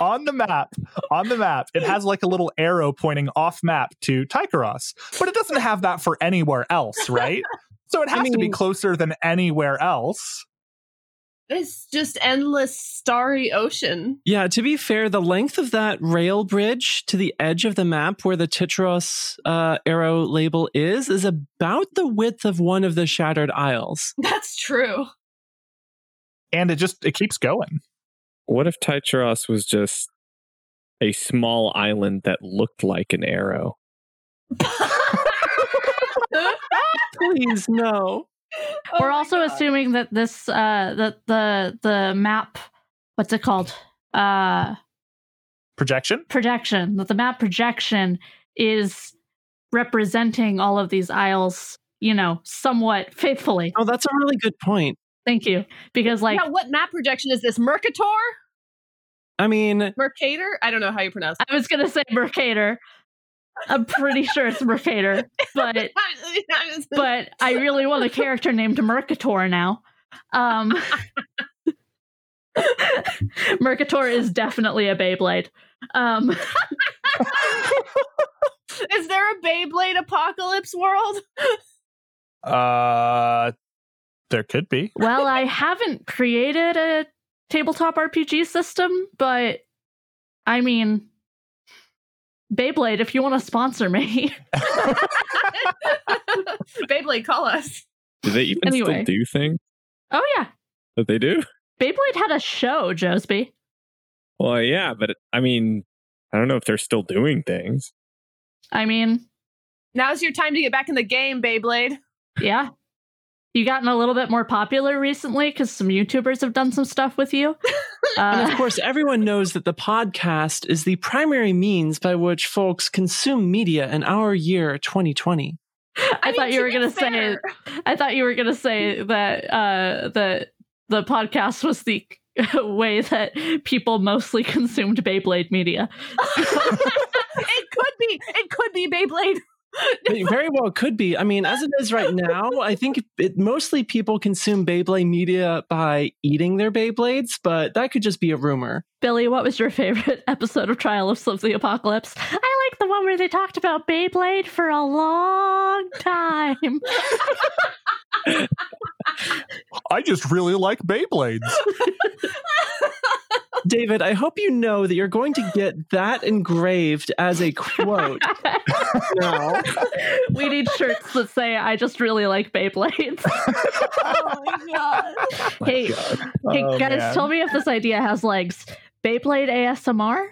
On the map, on the map, it has like a little arrow pointing off map to Tykeros, but it doesn't have that for anywhere else, right? So it I has to be closer than anywhere else. It's just endless starry ocean. Yeah, to be fair, the length of that rail bridge to the edge of the map where the Titros uh, arrow label is is about the width of one of the Shattered Isles. That's true. And it just it keeps going. What if Titros was just a small island that looked like an arrow? Please, no. Oh we're my also God. assuming that this uh that the the map what's it called? Uh Projection. projection. That the map projection is representing all of these isles, you know, somewhat faithfully. Oh, that's a really good point. Thank you. Because like yeah, what map projection is this? Mercator? I mean, Mercator? I don't know how you pronounce it. I was gonna say Mercator. I'm pretty sure it's Mercator, but but I really want a character named Mercator now. Um, Mercator is definitely a Beyblade. Um, Is there a Beyblade apocalypse world? Uh, there could be. Well, I haven't created a tabletop RPG system, but I mean, Beyblade, if you want to sponsor me. Beyblade, call us. Do they even Anyway. still do things oh, yeah. that they do? Beyblade had a show, Josby. Well, yeah, but I mean, I don't know if they're still doing things. I mean, Now's your time to get back in the game, Beyblade. yeah. You gotten a little bit more popular recently because some YouTubers have done some stuff with you. And Uh, of course, everyone knows that the podcast is the primary means by which folks consume media in our year 2020. I, thought mean, you were gonna say I thought you were gonna say that uh that the podcast was the way that people mostly consumed Beyblade media. it could be. It could be Beyblade. It very well could be. I mean, as it is right now, I think it, mostly people consume Beyblade media by eating their Beyblades, but that could just be a rumor. Billy, what was your favorite episode of Trial of the Apocalypse? I like the one where they talked about Beyblade for a long time. I just really like Beyblades. David, I hope you know that you're going to get that engraved as a quote now. we need shirts that say I just really like Beyblades. oh my god. hey, hey Oh, guys, man. tell me if this idea has legs. Beyblade ASMR?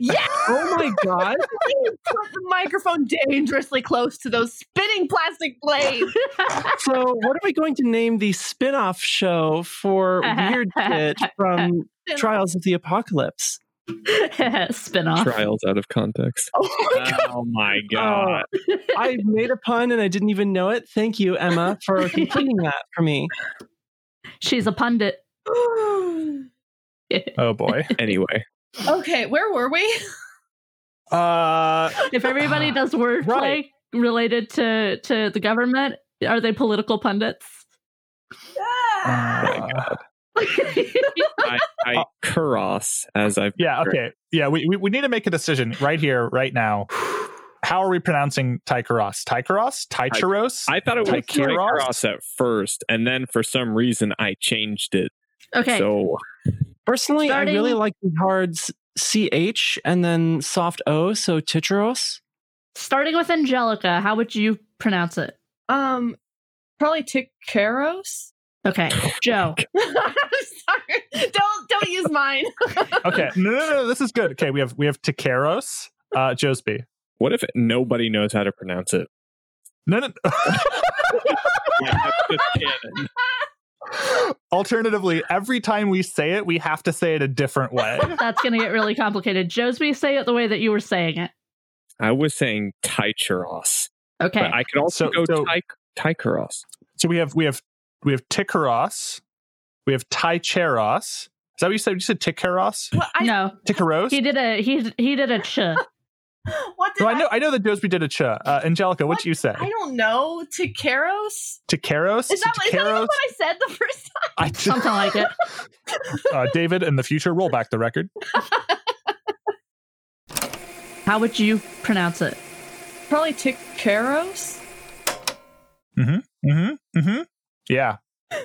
Yeah. Oh my god. You Put the microphone dangerously close to those spinning plastic blades. So, what are we going to name the spin off show for Weird Shit from Trials of the Apocalypse? Spin off. Trials out of context. Oh my oh god. Oh my god. I made a pun and I didn't even know it. Thank you, Emma, for completing that for me. She's a pundit. Oh boy. Anyway, okay, where were we? Uh, If everybody does wordplay Right. related to to the government, are they political pundits? uh, I, I Kuros, as I've yeah. Okay. Yeah. We, we we need to make a decision right here, right now. How are we pronouncing Tykeros? Tykeros? Tycheros? I thought it was Tykeros? Tykeros at first, and then for some reason I changed it. Okay. So Personally, I really like the cards CH and then soft O, so Titros. Starting with Angelica, how would you pronounce it? Um, probably Tikaros. Okay. Joe. I'm sorry. Don't don't use mine. okay. No, no, no. This is good. Okay. We have we have Tikeros. Uh, Josby. what if nobody knows how to pronounce it? No, no. Like, that's just canon. Alternatively, every time we say it, we have to say it a different way. That's going to get really complicated. Josby, say it the way that you were saying it. I was saying Tycheros, Okay. but I could also So- go so- Ty- Tycheros. So we have we have we have Tikeros, we have Tycheros. Is that what you said? You said Tikeros? What, I, no. Tikeros? He did a he he did a ch. what did No, I, I know I know that Josby did a cha. Uh, Angelica, what What? do you say? I don't know. Tikaros? Tikeros? Is that, is that Tikeros? what I said the first time? I Something like it. uh, David, in the future, roll back the record. How would you pronounce it? time? Probably Tikaros? Mm-hmm. Mm-hmm. Yeah.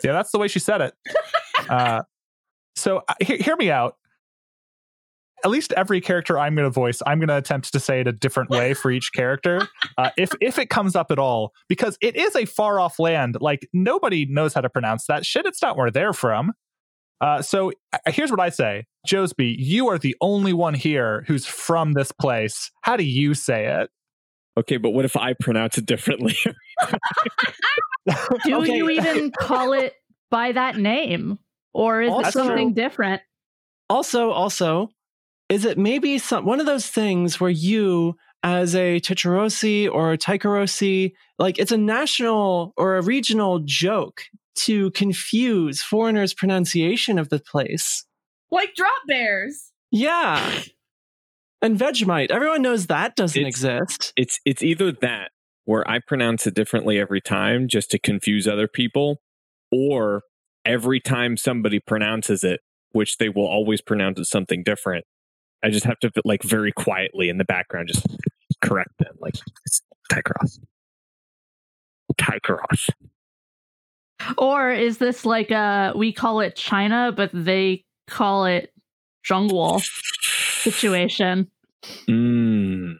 Yeah, that's the way she said it. Uh, so uh, he- hear me out. At least every character I'm going to voice, I'm going to attempt to say it a different way for each character, uh, if if it comes up at all, because it is a far off land. Like nobody knows how to pronounce that shit. It's not where they're from. Uh, so uh, here's what I say, Josby, you are the only one here who's from this place. How do you say it? Okay, but what if I pronounce it differently? Do Okay. you even call it by that name? Or is it something different? Also, also, is it maybe some one of those things where you, as a Titcherosi or a Tycherosi, like it's a national or a regional joke to confuse foreigners' pronunciation of the place? Like drop bears. Yeah. And Vegemite, everyone knows that doesn't It's- exist. it's it's either that where I pronounce it differently every time just to confuse other people, or every time somebody pronounces it, which they will always pronounce it something different. I just have to like very quietly in the background just correct them. Like it's Tycross. Tycross. Or is this like a we call it China, but they call it jungle situation? Mm.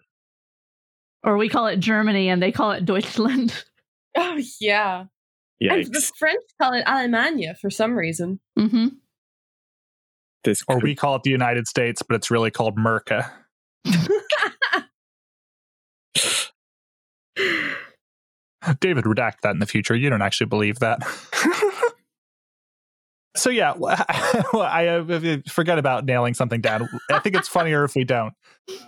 Or we call it Germany and they call it Deutschland. Oh yeah. And the French call it Allemagne for some reason. hmm This Or could- we call it the United States, but it's really called Merca. David, redact that in the future. You don't actually believe that. so yeah, I uh, forget about nailing something down. I think it's funnier if we don't.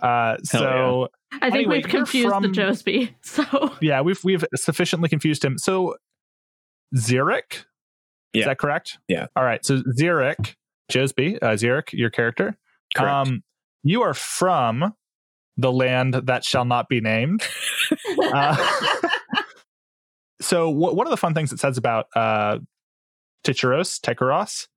Uh, so I think Anyway, we've confused from- the Josby. So yeah, we've we've sufficiently confused him. So Xeric, Yeah. is that correct? Yeah. All right. So Xeric, Josby, uh, Xeric, your character. correct. Um, you are from the land that shall not be named. Uh, so wh- one of the fun things it says about uh, Ticheros, Tekeros,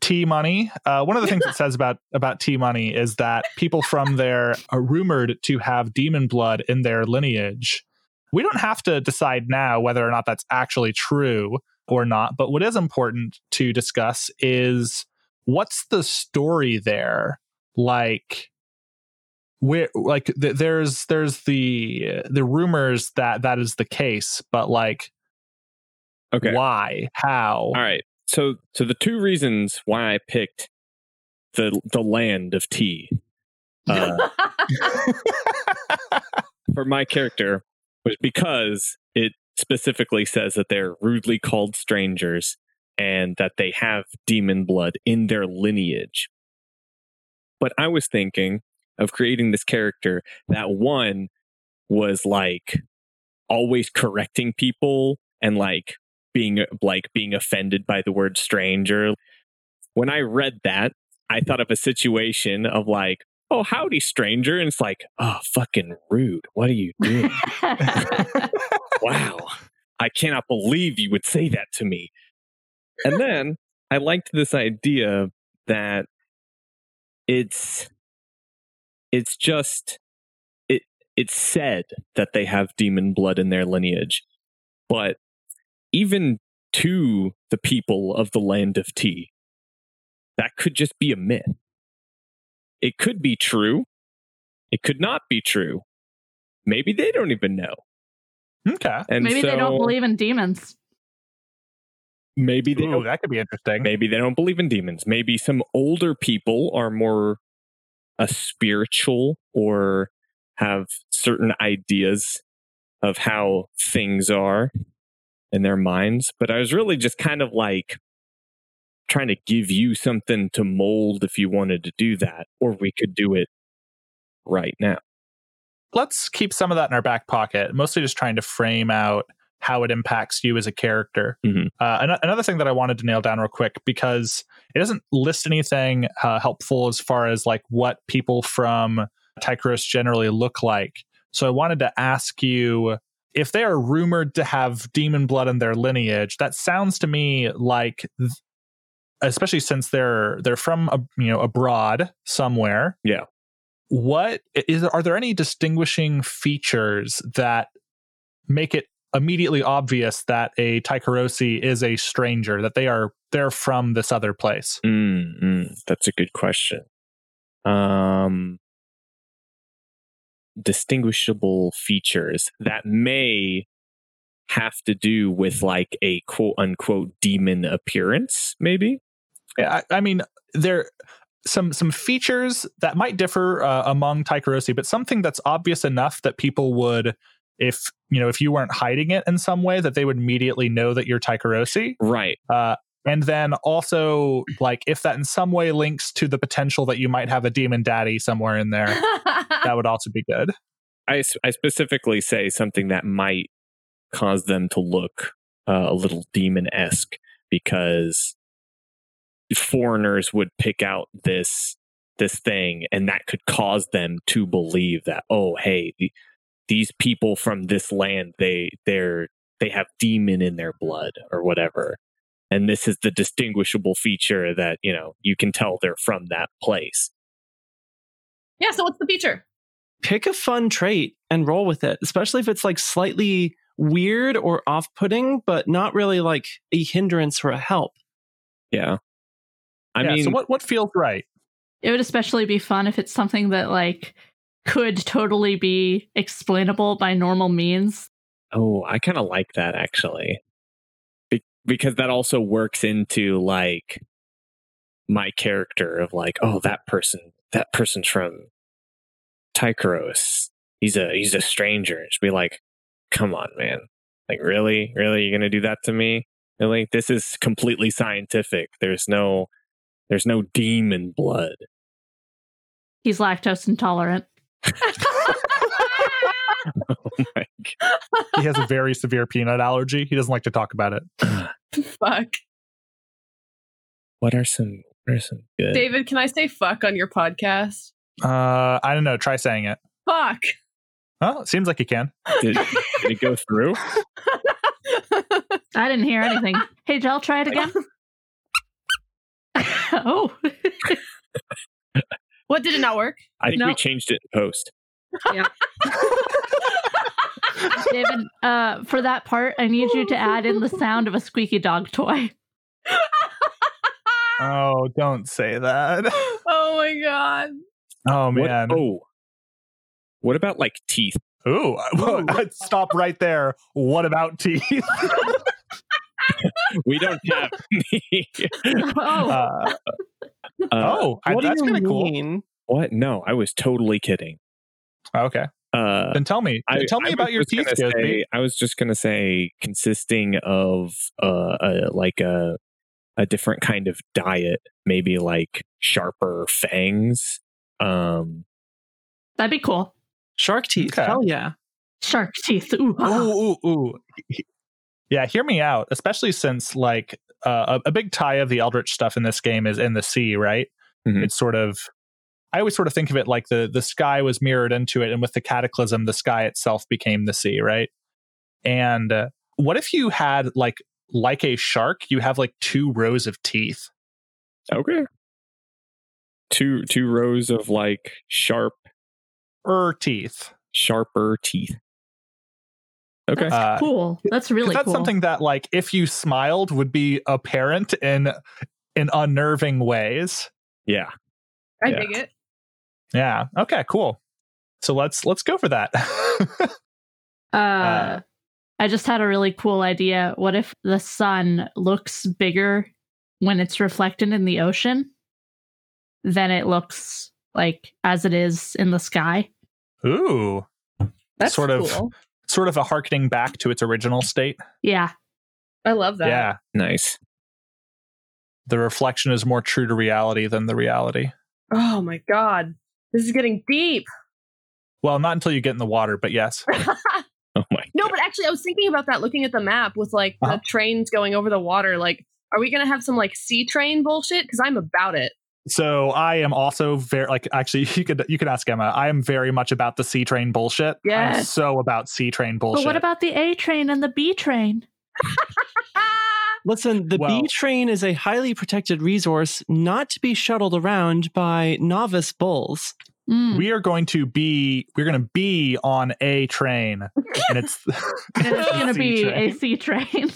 T Money. Uh, one of the things it says about about T Money is that people from there are rumored to have demon blood in their lineage. We don't have to decide now whether or not that's actually true or not. But what is important to discuss is what's the story there like where like th- there's there's the the rumors that that is the case but like okay. why how All right. So so the two reasons why I picked the the land of tea uh, for my character was because it specifically says that they're rudely called strangers and that they have demon blood in their lineage. But I was thinking of creating this character that one was like always correcting people and like being like being offended by the word stranger. When I read that, I thought of a situation of like, oh, howdy, stranger. And it's like, oh, fucking rude. What are you doing? wow. I cannot believe you would say that to me. And then I liked this idea that it's it's just it it's said that they have demon blood in their lineage. But even to the people of the land of tea, that could just be a myth. It could be true. It could not be true. Maybe they don't even know. okay And Maybe they don't believe in demons. Maybe they Ooh, that could be interesting maybe they don't believe in demons. Maybe some older people are more a spiritual or have certain ideas of how things are in their minds. But I was really just kind of like trying to give you something to mold if you wanted to do that, or we could do it right now. let's keep some of that in our back pocket mostly just trying to frame out how it impacts you as a character Mhm. uh, an- another thing that i wanted to nail down real quick because it doesn't list anything uh, helpful as far as like what people from Tychros generally look like so i wanted to ask you if they are rumored to have demon blood in their lineage that sounds to me like th- especially since they're they're from a, you know abroad somewhere Yeah. what is are there any distinguishing features that make it immediately obvious that a Tycherosi is a stranger that they are they're from this other place Mm, mm, that's a good question. Um, distinguishable features that may have to do with like a quote unquote demon appearance, maybe. Yeah, I, I mean, there some some features that might differ uh, among Tycherosi, but something that's obvious enough that people would, if you know, if you weren't hiding it in some way, that they would immediately know that you're Tycherosi. Right. Uh, and then also, like, if that in some way links to the potential that you might have a demon daddy somewhere in there, that would also be good. I, I specifically say something that might cause them to look uh, a little demon esque because foreigners would pick out this this thing and that could cause them to believe that oh hey the, these people from this land they they're they have demon in their blood or whatever and this is the distinguishable feature that you know you can tell they're from that place yeah, so what's the feature? pick a fun trait and roll with it, especially if it's like slightly weird or off putting, but not really like a hindrance or a help. Yeah. I yeah, mean, so what what feels right? It would especially be fun if it's something that like could totally be explainable by normal means. oh, I kind of like that actually. Be- because that also works into like my character of like, oh, that person, that person's from Tykeros. He's a he's a stranger. Just be like, come on, man. Like, really, really, you're gonna do that to me? Really? This is completely scientific. There's no, there's no demon blood. He's lactose intolerant. Oh my god. He has a very severe peanut allergy. He doesn't like to talk about it. Fuck. What are some? What are some good? David, can I say fuck on your podcast? Uh, I don't know. Try saying it. Fuck. Well, it seems like you can. Did, did it go through? I didn't hear anything. hey, Jel, try it again. oh, what did it not work? I think we changed it in post. David, uh, for that part, I need you to add in the sound of a squeaky dog toy. Oh, don't say that. oh my god. Oh What- man. oh, what about like teeth? Ooh. Stop right there. What about teeth? We don't have any. Oh, Uh, Uh, oh, I, that's kind of cool. what? No, I was totally kidding. Okay, Uh, then tell me. I, tell me I about was your teeth, gonna say- I was just gonna say consisting of uh, a, like a a different kind of diet, maybe like sharper fangs. Um, that'd be cool. Shark teeth. Okay. Hell yeah. Shark teeth. Ooh. Ooh, ooh, ooh. Yeah, hear me out. Especially since like uh, a, a big tie of the Eldritch stuff in this game is in the sea, right? Mhm. It's sort of. I always sort of think of it like the the sky was mirrored into it, and with the cataclysm, the sky itself became the sea, right? And uh, what if you had like like a shark, you have like two rows of teeth? okay. Two two rows of like sharp Er, teeth. sharper teeth. Okay. Cool. That's Uh, cool. That's 'Cause really that's cool. something that like if you smiled would be apparent in in unnerving ways. yeah. I Yeah. dig it. Yeah. Okay. Cool. So let's let's go for that. Uh, I just had a really cool idea. What if the sun looks bigger when it's reflected in the ocean than it looks like as it is in the sky? Ooh, That's Sort of- cool. Sort of a harkening back to its original state. Yeah. I love that. Yeah. Nice. The reflection is more true to reality than the reality. Oh my god. This is getting deep. Well, not until you get in the water, but yes. Oh my. No, but actually, I was thinking about that looking at the map with like Uh-huh. the trains going over the water. Like, are we going to have some like sea train bullshit? Because I'm about it. So I am also very like actually you could you could ask Emma. I am very much about the C train bullshit. I'm so about C train bullshit. But what about the A train and the B train? Listen, the Well- B train is a highly protected resource not to be shuttled around by novice bulls. Mm. we are going to be we're going to be on a train and it's And it's going to be train. a C train.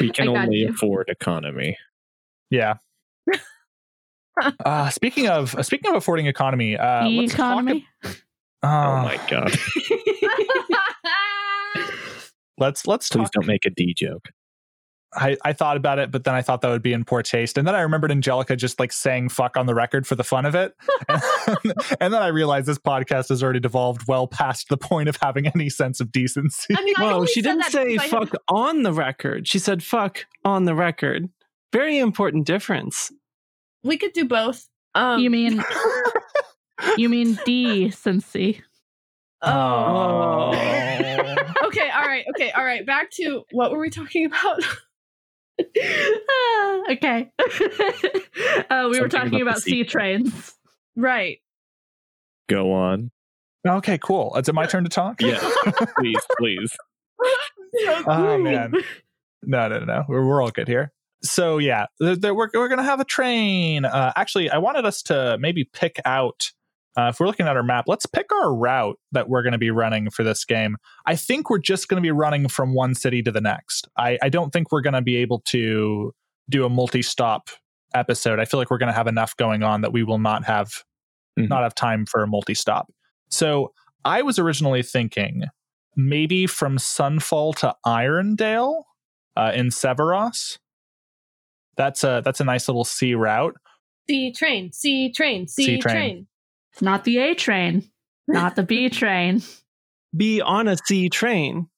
We can only you. afford economy. Yeah. Uh, speaking of uh, speaking of affording economy, uh, let's talk economy. ab- oh uh, my god. let's let's Please talk. don't make a D joke. I, I thought about it, but then I thought that would be in poor taste, and then I remembered Angelica just like saying "fuck" on the record for the fun of it, and then I realized this podcast has already devolved well past the point of having any sense of decency. I mean, I Whoa, she didn't say because have- fuck on the record. She said fuck on the record. Very important difference. We could do both. Um, You mean you mean D decency? Oh. okay. All right. Okay. All right. Back to what were we talking about? Ah, okay. uh, we were talking about the about sea sequel. trains. right. Go on. okay, cool. Is it my turn to talk? Yeah. please, please. Oh man, no, no, no, no. We're, we're all good here. So yeah, th- th- we're we're gonna have a train. Uh, actually, I wanted us to maybe pick out uh, if we're looking at our map, let's pick our route that we're going to be running for this game. I think we're just going to be running from one city to the next. I, I don't think we're going to be able to do a multi-stop episode. I feel like we're going to have enough going on that we will not have Mhm. not have time for a multi-stop. So I was originally thinking maybe from Sunfall to Irondale uh, in Severos. That's a that's a nice little C route. C train, C train, C, C train. train. It's not the A train, not the B train. Be on a C train.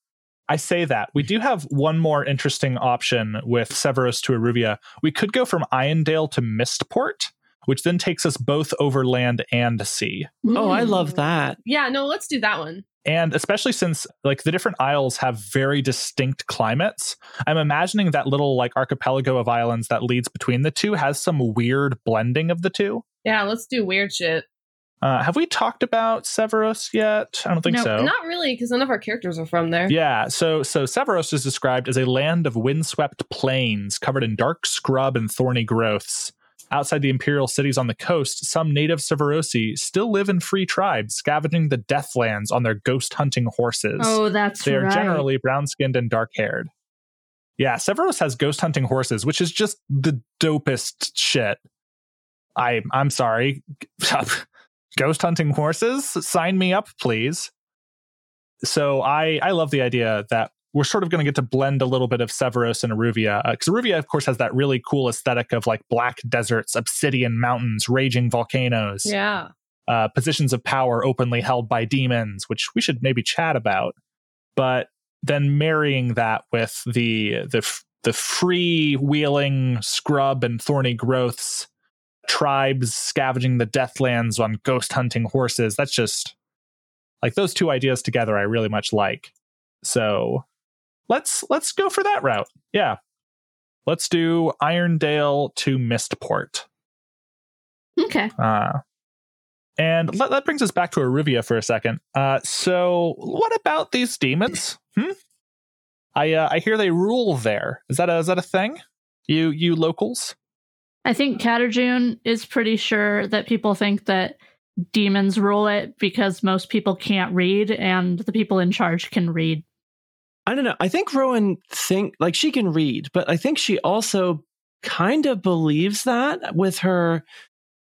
I say that. We do have one more interesting option with Severos to Iruvia. We could go from Irondale to Mistport, which then takes us both over land and sea. Oh, I Mm. love that. Yeah, no, let's do that one. And especially since like the different isles have very distinct climates, I'm imagining that little like archipelago of islands that leads between the two has some weird blending of the two. Yeah, let's do weird shit. Uh, have we talked about Severos yet? I don't think No, so. Not really, because none of our characters are from there. Yeah, so so Severos is described as a land of windswept plains covered in dark scrub and thorny growths. Outside the imperial cities on the coast, some native Severosi still live in free tribes, scavenging the deathlands on their ghost hunting horses. Oh, that's right. they are right. generally brown skinned and dark haired. Yeah, Severos has ghost hunting horses, which is just the dopest shit. I I'm sorry. ghost hunting horses? Sign me up, please. So I I love the idea that we're sort of going to get to blend a little bit of Severos and Iruvia because Iruvia, of course, has that really cool aesthetic of like black deserts, obsidian mountains, raging volcanoes Yeah. uh, positions of power openly held by demons, which we should maybe chat about. But then marrying that with the the f- the free wheeling scrub and thorny growths, tribes scavenging the deathlands on ghost hunting horses. That's just like those two ideas together. I really much like. So let's let's go for that route. Yeah, let's do Irondale to Mistport. Okay. Uh, and that, that brings us back to Iruvia for a second. Uh, so, what about these demons? Hmm? I uh, I hear they rule there. Is that a, is that a thing? You you locals? I think Katarjun is pretty sure that people think that demons rule it because most people can't read and the people in charge can read. I don't know. I think Rowan think like she can read, but I think she also kind of believes that with her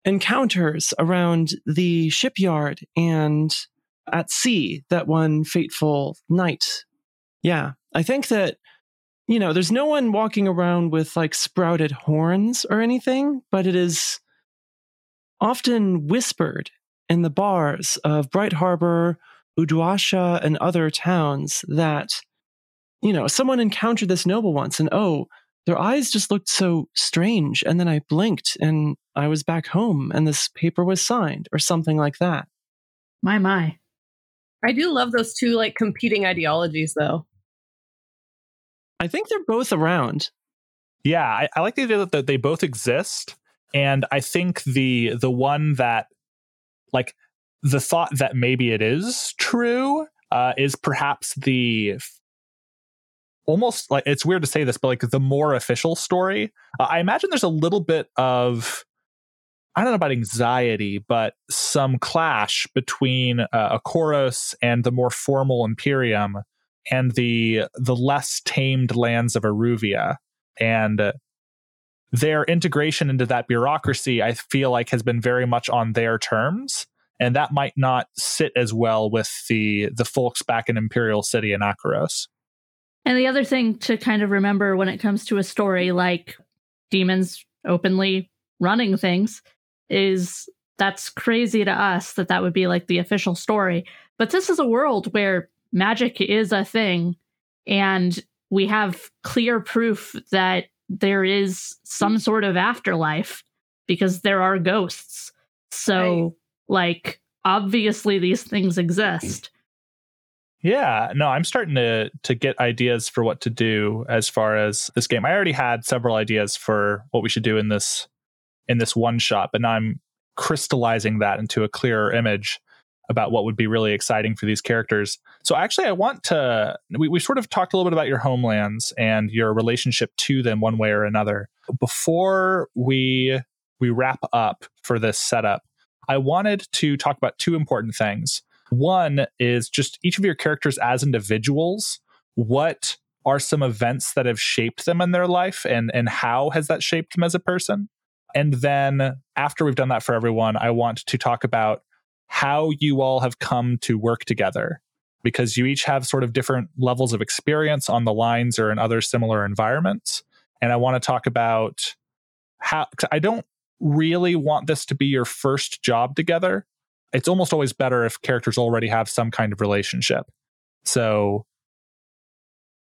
encounters around the shipyard and at sea that one fateful night. Yeah, I think that you know, there's no one walking around with like sprouted horns or anything, but it is often whispered in the bars of Bright Harbor, Uduasha, and other towns that you know, someone encountered this noble once and oh, their eyes just looked so strange. And then I blinked and I was back home and this paper was signed or something like that. My, my. I do love those two like competing ideologies though. I think they're both around. Yeah, I, I like the idea that, that they both exist, and I think the the one that like the thought that maybe it is true uh, is perhaps the almost like it's weird to say this, but like the more official story. Uh, I imagine there's a little bit of I don't know about anxiety, but some clash between uh, Akoros and the more formal Imperium and the the less tamed lands of Iruvia and uh, their integration into that bureaucracy i feel like has been very much on their terms and that might not sit as well with the the folks back in imperial city and akoros And the other thing to kind of remember when it comes to a story like demons openly running things is that's crazy to us that that would be like the official story. But this is a world where magic is a thing and we have clear proof that there is some mm. sort of afterlife because there are ghosts. So, like, obviously these things exist. Yeah no i'm starting to to get ideas for what to do as far as this game i already had several ideas for what we should do in this in this one shot but now i'm crystallizing that into a clearer image about what would be really exciting for these characters. So actually I want to we, we sort of talked a little bit about your homelands and your relationship to them one way or another. Before we we wrap up for this setup, I wanted to talk about two important things. One is just each of your characters as individuals. What are some events that have shaped them in their life and and how has that shaped them as a person? And then after we've done that for everyone, I want to talk about how you all have come to work together because you each have sort of different levels of experience on the lines or in other similar environments. And I want to talk about how I don't really want this to be your first job together. It's almost always better if characters already have some kind of relationship. So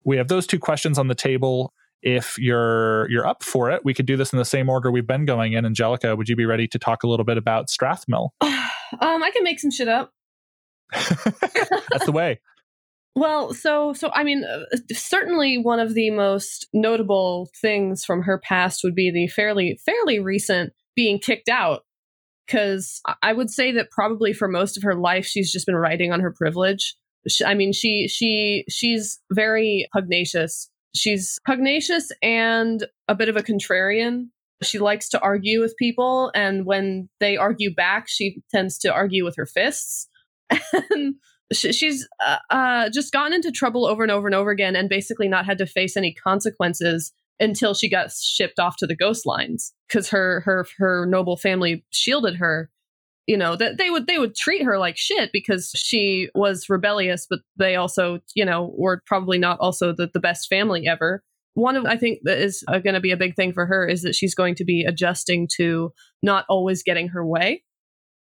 we have those two questions on the table. If you're you're up for it, we could do this in the same order we've been going in. Angelica, would you be ready to talk a little bit about Strathmill? Um, I can make some shit up. That's the way. Well, so so I mean, uh, certainly one of the most notable things from her past would be the fairly fairly recent being kicked out. Because I would say that probably for most of her life, she's just been riding on her privilege. She, I mean, she she she's very pugnacious. She's pugnacious and a bit of a contrarian. She likes to argue with people, and when they argue back, she tends to argue with her fists. and she's uh, uh, just gotten into trouble over and over and over again and basically not had to face any consequences until she got shipped off to the ghost lines because her her her noble family shielded her. You know that they would they would treat her like shit because she was rebellious but they also you know were probably not also the, the best family ever. One of i think that is uh, going to be a big thing for her is that she's going to be adjusting to not always getting her way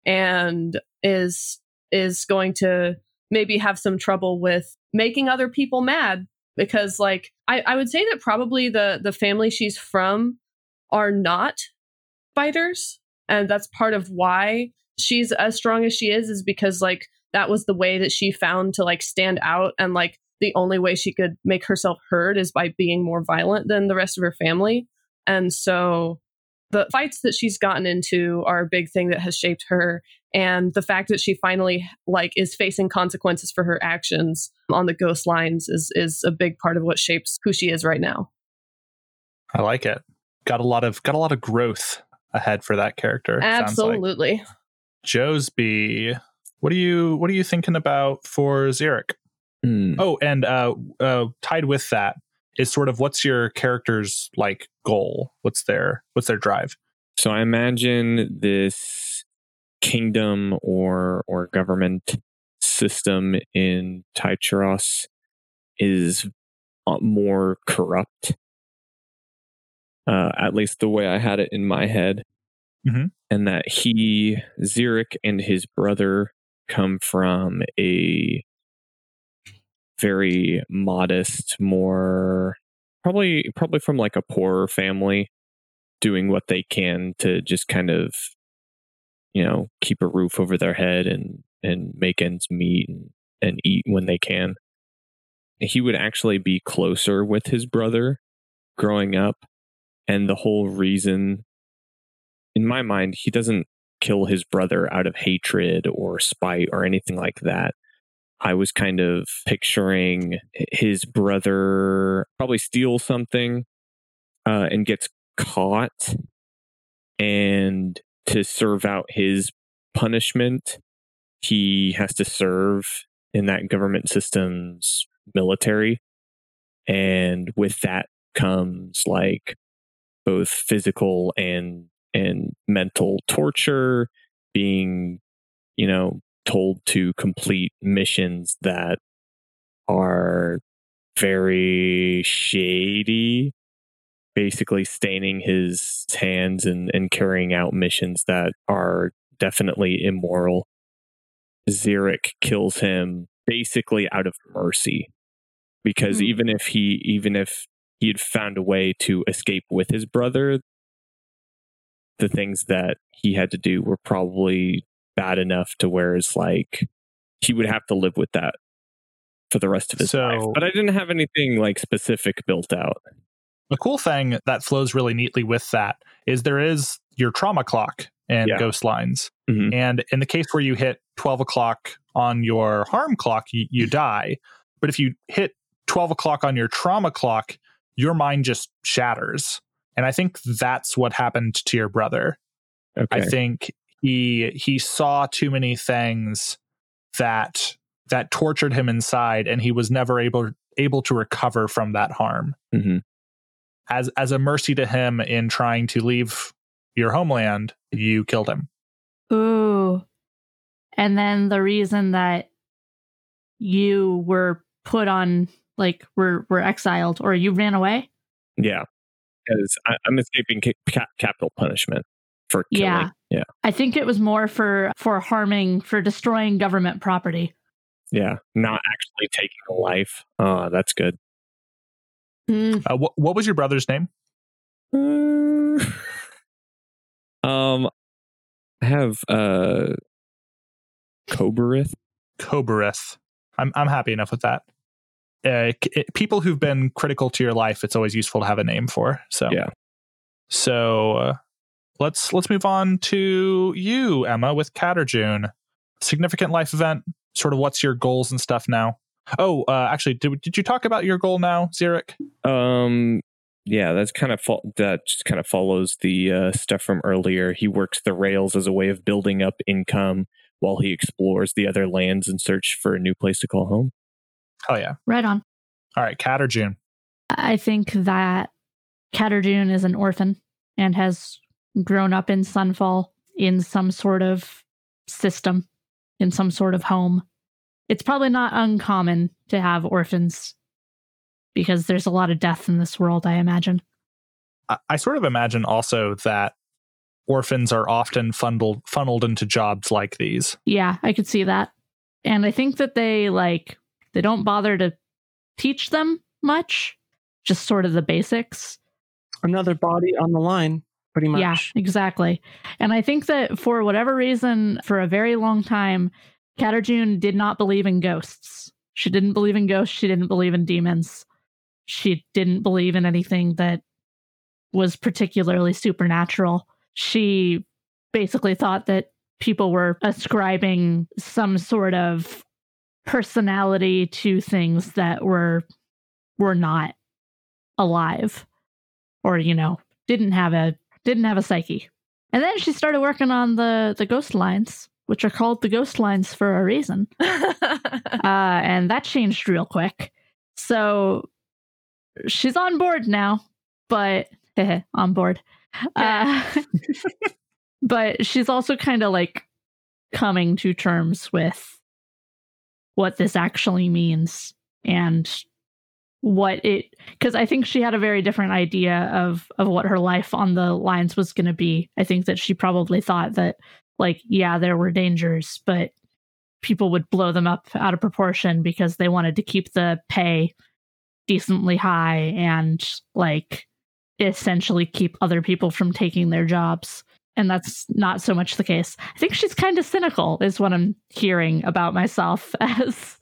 and is is going to maybe have some trouble with making other people mad because like I, I would say that probably the the family she's from are not fighters and that's part of why she's as strong as she is is because like that was the way that she found to like stand out and like the only way she could make herself heard is by being more violent than the rest of her family. And so the fights that she's gotten into are a big thing that has shaped her and the fact that she finally like is facing consequences for her actions on the ghost lines is is a big part of what shapes who she is right now i like it got a lot of got a lot of growth ahead for that character absolutely like. joseby what are you what are you thinking about for Xeric? Mm. oh and uh, uh tied with that is sort of what's your character's like goal what's their what's their drive so i imagine this kingdom or or government system in Tycheros is uh, more corrupt. Uh, at least the way I had it in my head, mm-hmm. and that he, Xeric, and his brother come from a very modest, more probably probably from like a poorer family, doing what they can to just kind of you know keep a roof over their head and and make ends meet and, and eat when they can. He would actually be closer with his brother growing up and the whole reason in my mind he doesn't kill his brother out of hatred or spite or anything like that. I was kind of picturing his brother probably steals something uh, and gets caught and to serve out his punishment, he has to serve in that government system's military. And with that comes like both physical and and mental torture, being, you know, told to complete missions that are very shady basically staining his hands and, and carrying out missions that are definitely immoral. Xeric kills him basically out of mercy because mm-hmm. even if he even if he had found a way to escape with his brother the things that he had to do were probably bad enough to where it's like he would have to live with that for the rest of his so, life but i didn't have anything like specific built out the cool thing that flows really neatly with that is there is your trauma clock and yeah. ghost lines. Mm-hmm. And in the case where you hit 12 o'clock on your harm clock, you, you die. But if you hit 12 o'clock on your trauma clock, your mind just shatters. And I think that's what happened to your brother. Okay. I think he he saw too many things that that tortured him inside and he was never able able to recover from that harm Mhm. As as a mercy to him in trying to leave your homeland you killed him Ooh. And then the reason that you were put on like were were exiled or you ran away? Yeah, because I'm escaping ca- ca- capital punishment for killing. Yeah. yeah, I think it was more for for harming for destroying government property. yeah. Not actually taking a life. Oh, that's good. Hmm. uh, wh- what was your brother's name Uh, um, I have uh, Koberith. Koberith. I'm I'm happy enough with that. Uh, c- it- people who've been critical to your life, it's always useful to have a name for. So Yeah. So uh, let's let's move on to you, Emma, with Caterjune. Significant life event. Sort of what's your goals and stuff now? Oh, uh, actually, did did you talk about your goal now, Xeric? Um, yeah, that's kind of fo- that just kind of follows the uh, stuff from earlier. He works the rails as a way of building up income while he explores the other lands in search for a new place to call home. Oh yeah! Right on. All right, Caterjune? I think that Caterjune is an orphan and has grown up in Sunfall in some sort of system, in some sort of home. It's probably not uncommon to have orphans because there's a lot of death in this world, I imagine. I, I sort of imagine also that orphans are often funneled funneled into jobs like these. Yeah, I could see that. And I think that they like they don't bother to teach them much, just sort of the basics. Another body on the line, pretty much. Yeah, exactly. And I think that for whatever reason, for a very long time, Caterjune did not believe in ghosts. She didn't believe in ghosts. She didn't believe in demons. She didn't believe in anything that was particularly supernatural. She basically thought that people were ascribing some sort of personality to things that were were not alive or you know didn't have a didn't have a psyche and then she started working on the the ghost lines which are called the ghost lines for a reason. Uh, and that changed real quick. So she's on board now but on board. Uh, but she's also kind of like coming to terms with what this actually means and what it because i think she had a very different idea of of what her life on the lines was going to be. I think that she probably thought that like yeah there were dangers but people would blow them up out of proportion because they wanted to keep the pay decently high and like essentially keep other people from taking their jobs and that's not so much the case i think she's kind of cynical is what i'm hearing about myself as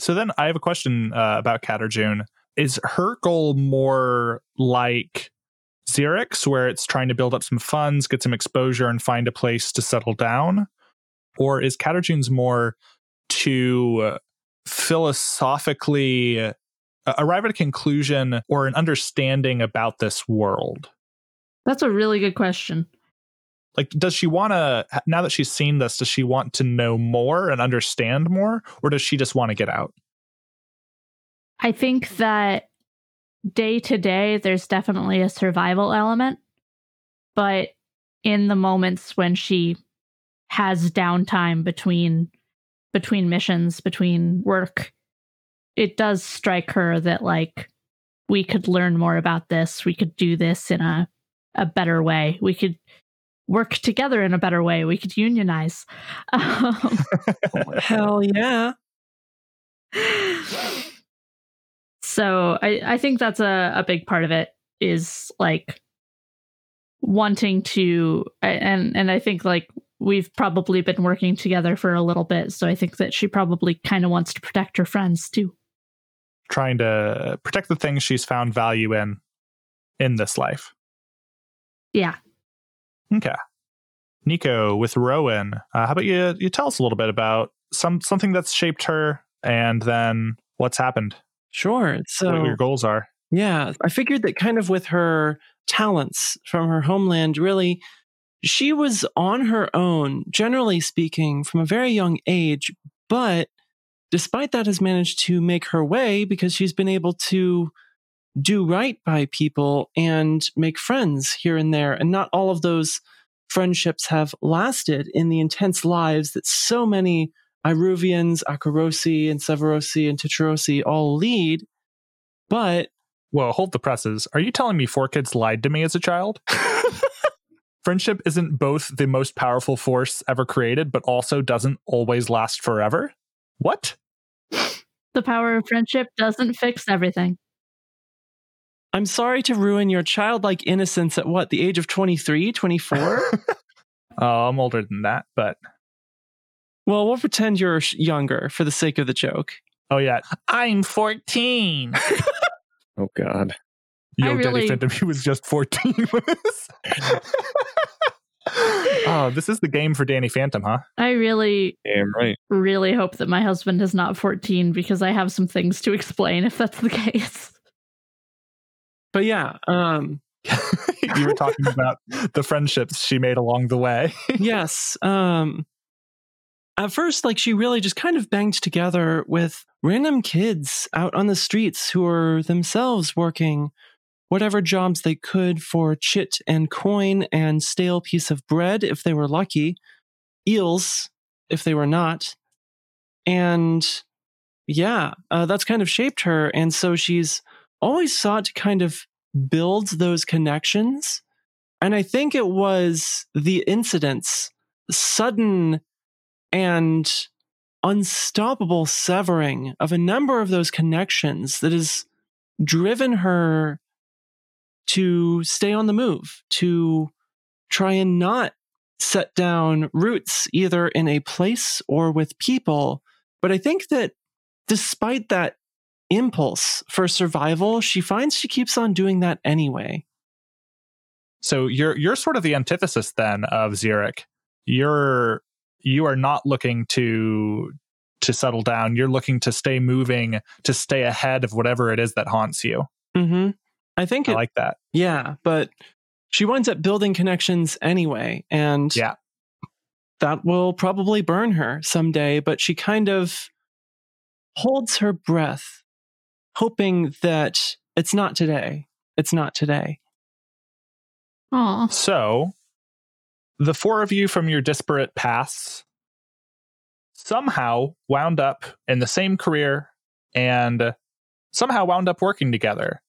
So then I have a question uh, about Caterjune. Is her goal more like Xeric's, where it's trying to build up some funds, get some exposure, and find a place to settle down? Or is Caterjune's more to uh, philosophically uh, arrive at a conclusion or an understanding about this world? that's a really good question Like, does she want to, now that she's seen this, does she want to know more and understand more? Or does she just want to get out? I think that day to day, there's definitely a survival element. But in the moments when she has downtime between between missions, between work, it does strike her that like we could learn more about this. We could do this in a a better way. We could work together in a better way. We could unionize. Um, Hell yeah. so I, I think that's a, a big part of it is like wanting to and and I think like we've probably been working together for a little bit so I think that she probably kind of wants to protect her friends too. trying to protect the things she's found value in in this life. Yeah. Okay. Nico with Rowan, uh, how about you you tell us a little bit about some something that's shaped her and then what's happened, Sure. So what your goals are. Yeah, I figured that kind of with her talents from her homeland, really, she was on her own, generally speaking, from a very young age, but despite that has managed to make her way because she's been able to do right by people and make friends here and there. And not all of those friendships have lasted in the intense lives that so many Iruvians, Akorosi, and Severosi, and Tycherosi all lead. But Well, hold the presses. Are you telling me four kids lied to me as a child? Friendship isn't both the most powerful force ever created, but also doesn't always last forever? What? The power of friendship doesn't fix everything. I'm sorry to ruin your childlike innocence at what, the age of 23, 24? oh, I'm older than that, but well, we'll pretend you're younger for the sake of the joke. oh yeah, I'm 14. Oh God. Yo, I Danny Phantom, he was just 14. oh, this is the game for Danny Phantom, huh? I really, Damn right. really hope that my husband is not 14 because I have some things to explain if that's the case. But yeah, um, you were talking about the friendships she made along the way. yes. Um, at first, like she really just kind of banged together with random kids out on the streets who were themselves working whatever jobs they could for chit and coin and stale piece of bread if they were lucky, eels if they were not. And yeah, uh, that's kind of shaped her. And so she's always sought to kind of build those connections. And I think it was the incidents, sudden and unstoppable severing of a number of those connections that has driven her to stay on the move, to try and not set down roots either in a place or with people. But I think that despite that impulse for survival, she finds she keeps on doing that anyway. So you're you're sort of the antithesis then of Xeric. You're you are not looking to to settle down. You're looking to stay moving, to stay ahead of whatever it is that haunts you. Mm-hmm. I think I it, like that. yeah, but she winds up building connections anyway. And Yeah. that will probably burn her someday, but she kind of holds her breath, hoping that it's not today. It's not today. Aw. So, the four of you from your disparate paths somehow wound up in the same career and somehow wound up working together.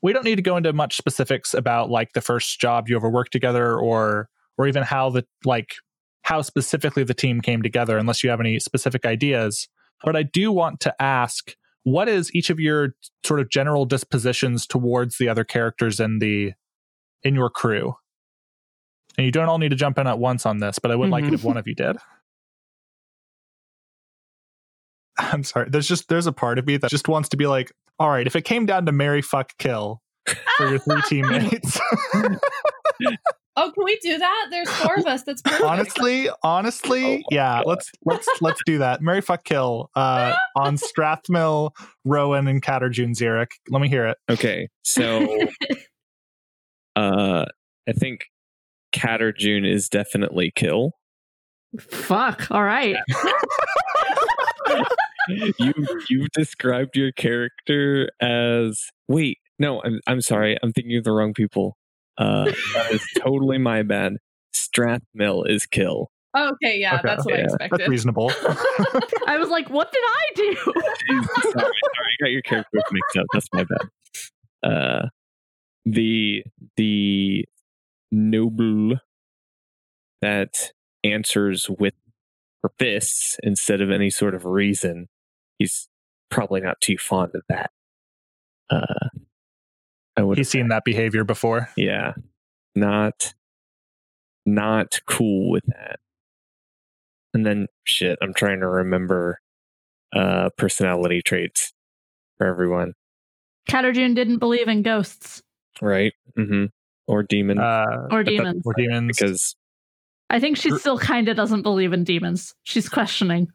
We don't need to go into much specifics about like the first job you ever worked together or or even how the like how specifically the team came together unless you have any specific ideas. But I do want to ask what is each of your sort of general dispositions towards the other characters in the in your crew. And you don't all need to jump in at once on this, but I would like it if Mhm. one of you did. I'm sorry. There's just there's a part of me that just wants to be like, all right, if it came down to marry, fuck, kill for your three teammates. Oh, can we do that? There's four of us. That's perfect. honestly, honestly, yeah, let's let's let's do that. Marry, fuck, kill uh, on Strathmill, Rowan, and Caterjune Xeric. Let me hear it. Okay. So uh I think Caterjune is definitely kill. Fuck. All right. you you've described your character as wait, no, I'm I'm sorry, I'm thinking of the wrong people. Uh that is totally my bad. Strathmill is kill. okay, yeah, Okay, that's what I yeah, That's expected. reasonable. I was like, what did I do? sorry, sorry, I got your character mixed up. That's my bad. Uh, the the noble that answers with her fists instead of any sort of reason. He's probably not too fond of that. Uh, I would. He's seen that behavior before. Yeah, not not cool with that. And then shit, I'm trying to remember uh personality traits for everyone, Caterjune didn't believe in ghosts right? Mm-hmm. Or demon Uh, or but that- demons. or demons. because I think she still kind of doesn't believe in demons. She's questioning.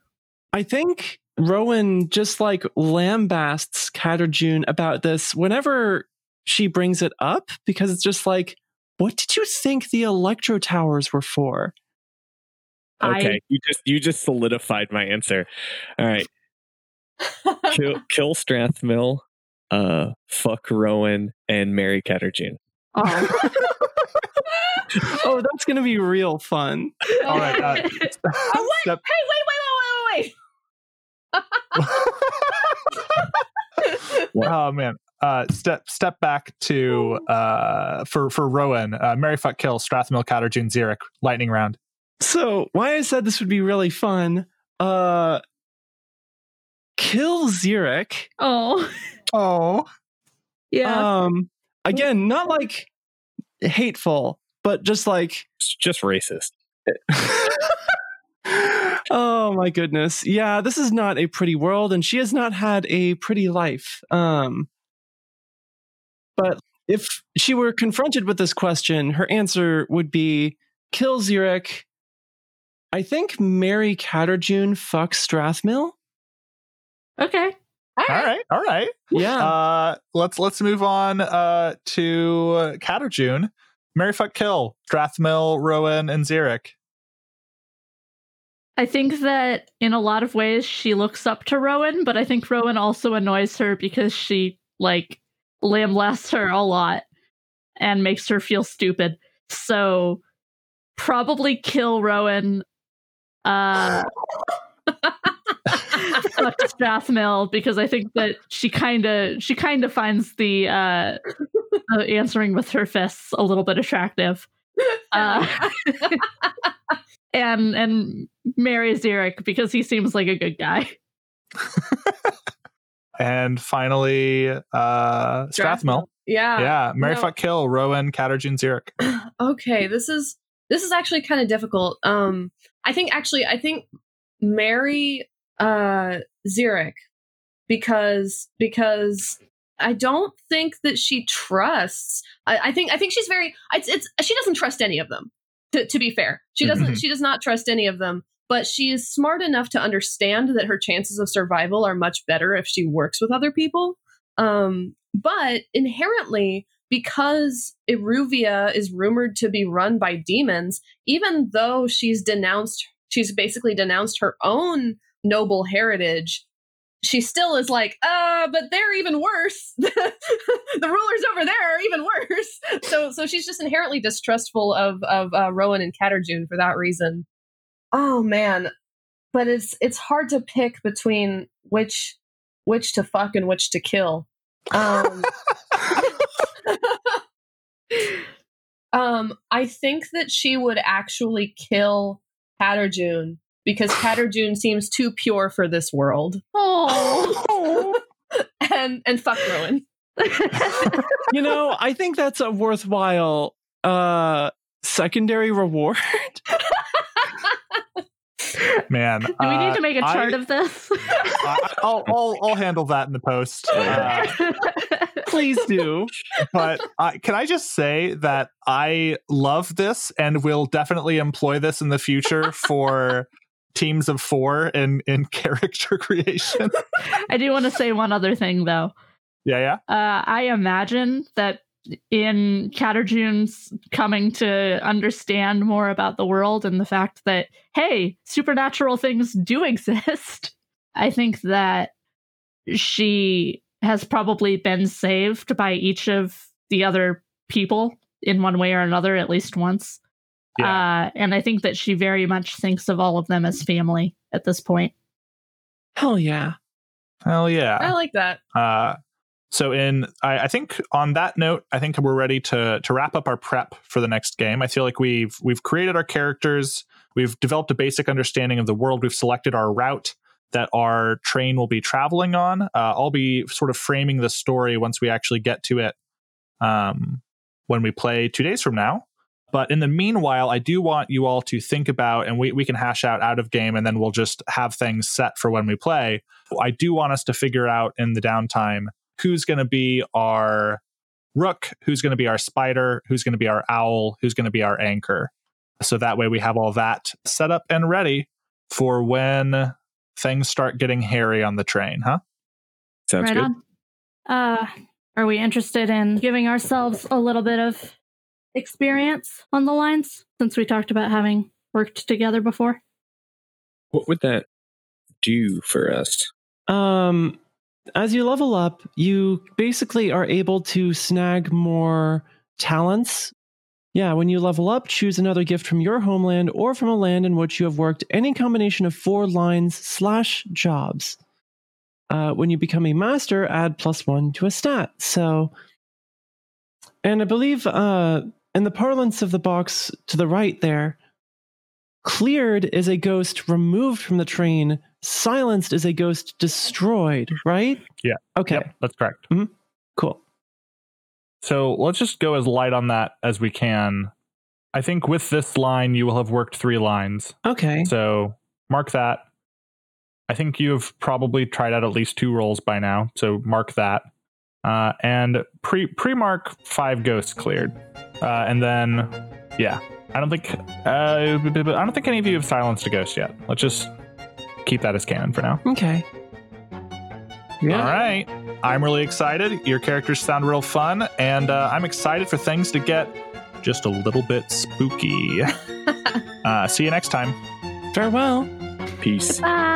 I think Rowan just like lambasts Caterjune about this whenever she brings it up because it's just like, what did you think the electro towers were for? Okay, I- you just you just solidified my answer. All right, kill kill Strathmill, uh, fuck Rowan, and marry Caterjune. Oh. oh, that's going to be real fun. All right. Uh, Oh, step- Hey, wait, wait, wait, wait, wait, wait. oh man. Uh, step step back to uh for for Rowan. Uh, Mary fuck kill Strathmill Caterjune Xeric lightning round. So, why I said this would be really fun, uh, kill Xeric. oh. Oh. Yeah. Um, again, not like hateful, but just like It's just racist. oh my goodness yeah this is not a pretty world and she has not had a pretty life um but if she were confronted with this question her answer would be kill Xeric. i think mary Caterjune fuck strathmill okay. All All right. All right. yeah Uh, let's let's move on uh to Caterjune. Mary fuck kill Strathmill, Rowan, and Xeric. I think that in a lot of ways she looks up to Rowan, but I think Rowan also annoys her because she like lamblasts her a lot and makes her feel stupid. So probably kill Rowan. Uh fuck Strathmill because I think that she kind of she kind of finds the uh, uh answering with her fists a little bit attractive. Uh, and and marries Xeric because he seems like a good guy. And finally, uh Strathmill. Yeah. Yeah. Mary no. fuck kill Rowan, Caterjune, Xeric. okay this is this is actually kind of difficult um i think actually i think marry uh Xeric because because i don't think that she trusts i, I think i think she's very it's, it's she doesn't trust any of them to, to be fair she doesn't Mhm. she does not trust any of them but she is smart enough to understand that her chances of survival are much better if she works with other people um but inherently because Iruvia is rumored to be run by demons, even though she's denounced, she's basically denounced her own noble heritage, she still is like, uh, but they're even worse. the rulers over there are even worse. So, so she's just inherently distrustful of of uh, Rowan and Caterjune for that reason. Oh man, but it's it's hard to pick between which which to fuck and which to kill. Um, um, I think that she would actually kill Caterjune because Caterjune seems too pure for this world, Oh. and and fuck Rowan. you know i think that's a worthwhile uh secondary reward Man. Do we need to make a chart I, of this? I, I'll, I'll I'll handle that in the post. Uh, please do but uh, can I just say that I love this and will definitely employ this in the future for teams of four in in character creation. I do want to say one other thing though. yeah, yeah. Uh, I imagine that in Caterjune's coming to understand more about the world and the fact that, hey, supernatural things do exist, I think that she has probably been saved by each of the other people in one way or another at least once. Yeah. Uh, and I think that she very much thinks of all of them as family at this point. hell yeah Hell yeah. I like that. Uh, so in I, I think on that note, I think we're ready to to wrap up our prep for the next game. I feel like we've we've created our characters, we've developed a basic understanding of the world, we've selected our route that our train will be traveling on. Uh, I'll be sort of framing the story once we actually get to it um, when we play two days from now. But in the meanwhile, I do want you all to think about, and we, we can hash out out of game, and then we'll just have things set for when we play. I do want us to figure out in the downtime who's going to be our rook, who's going to be our spider, who's going to be our owl, who's going to be our anchor. So that way we have all that set up and ready for when things start getting hairy on the train, huh? Sounds right good. on. Uh, are we interested in giving ourselves a little bit of experience on the lines since we talked about having worked together before? What would that do for us? Um, as you level up, you basically are able to snag more talents. Yeah, when you level up, choose another gift from your homeland or from a land in which you have worked any combination of four lines slash jobs. Uh, when you become a master, add plus one to a stat. So, and I believe uh, in the parlance of the box to the right there, cleared is a ghost removed from the train silenced is a ghost destroyed, right? Yeah. Okay. Yep, that's correct. Cool. So let's just go as light on that as we can. I think with this line, you will have worked three lines. Okay. So mark that. I think you've probably tried out at least two roles by now. So mark that. Uh, and pre pre mark five ghosts cleared. Uh, and then, yeah, I don't think uh, I don't think any of you have silenced a ghost yet. Let's just keep that as canon for now. Okay. Yeah. All right. I'm really excited. Your characters sound real fun, and uh, I'm excited for things to get just a little bit spooky. uh, see you next time. Farewell. Peace. Bye.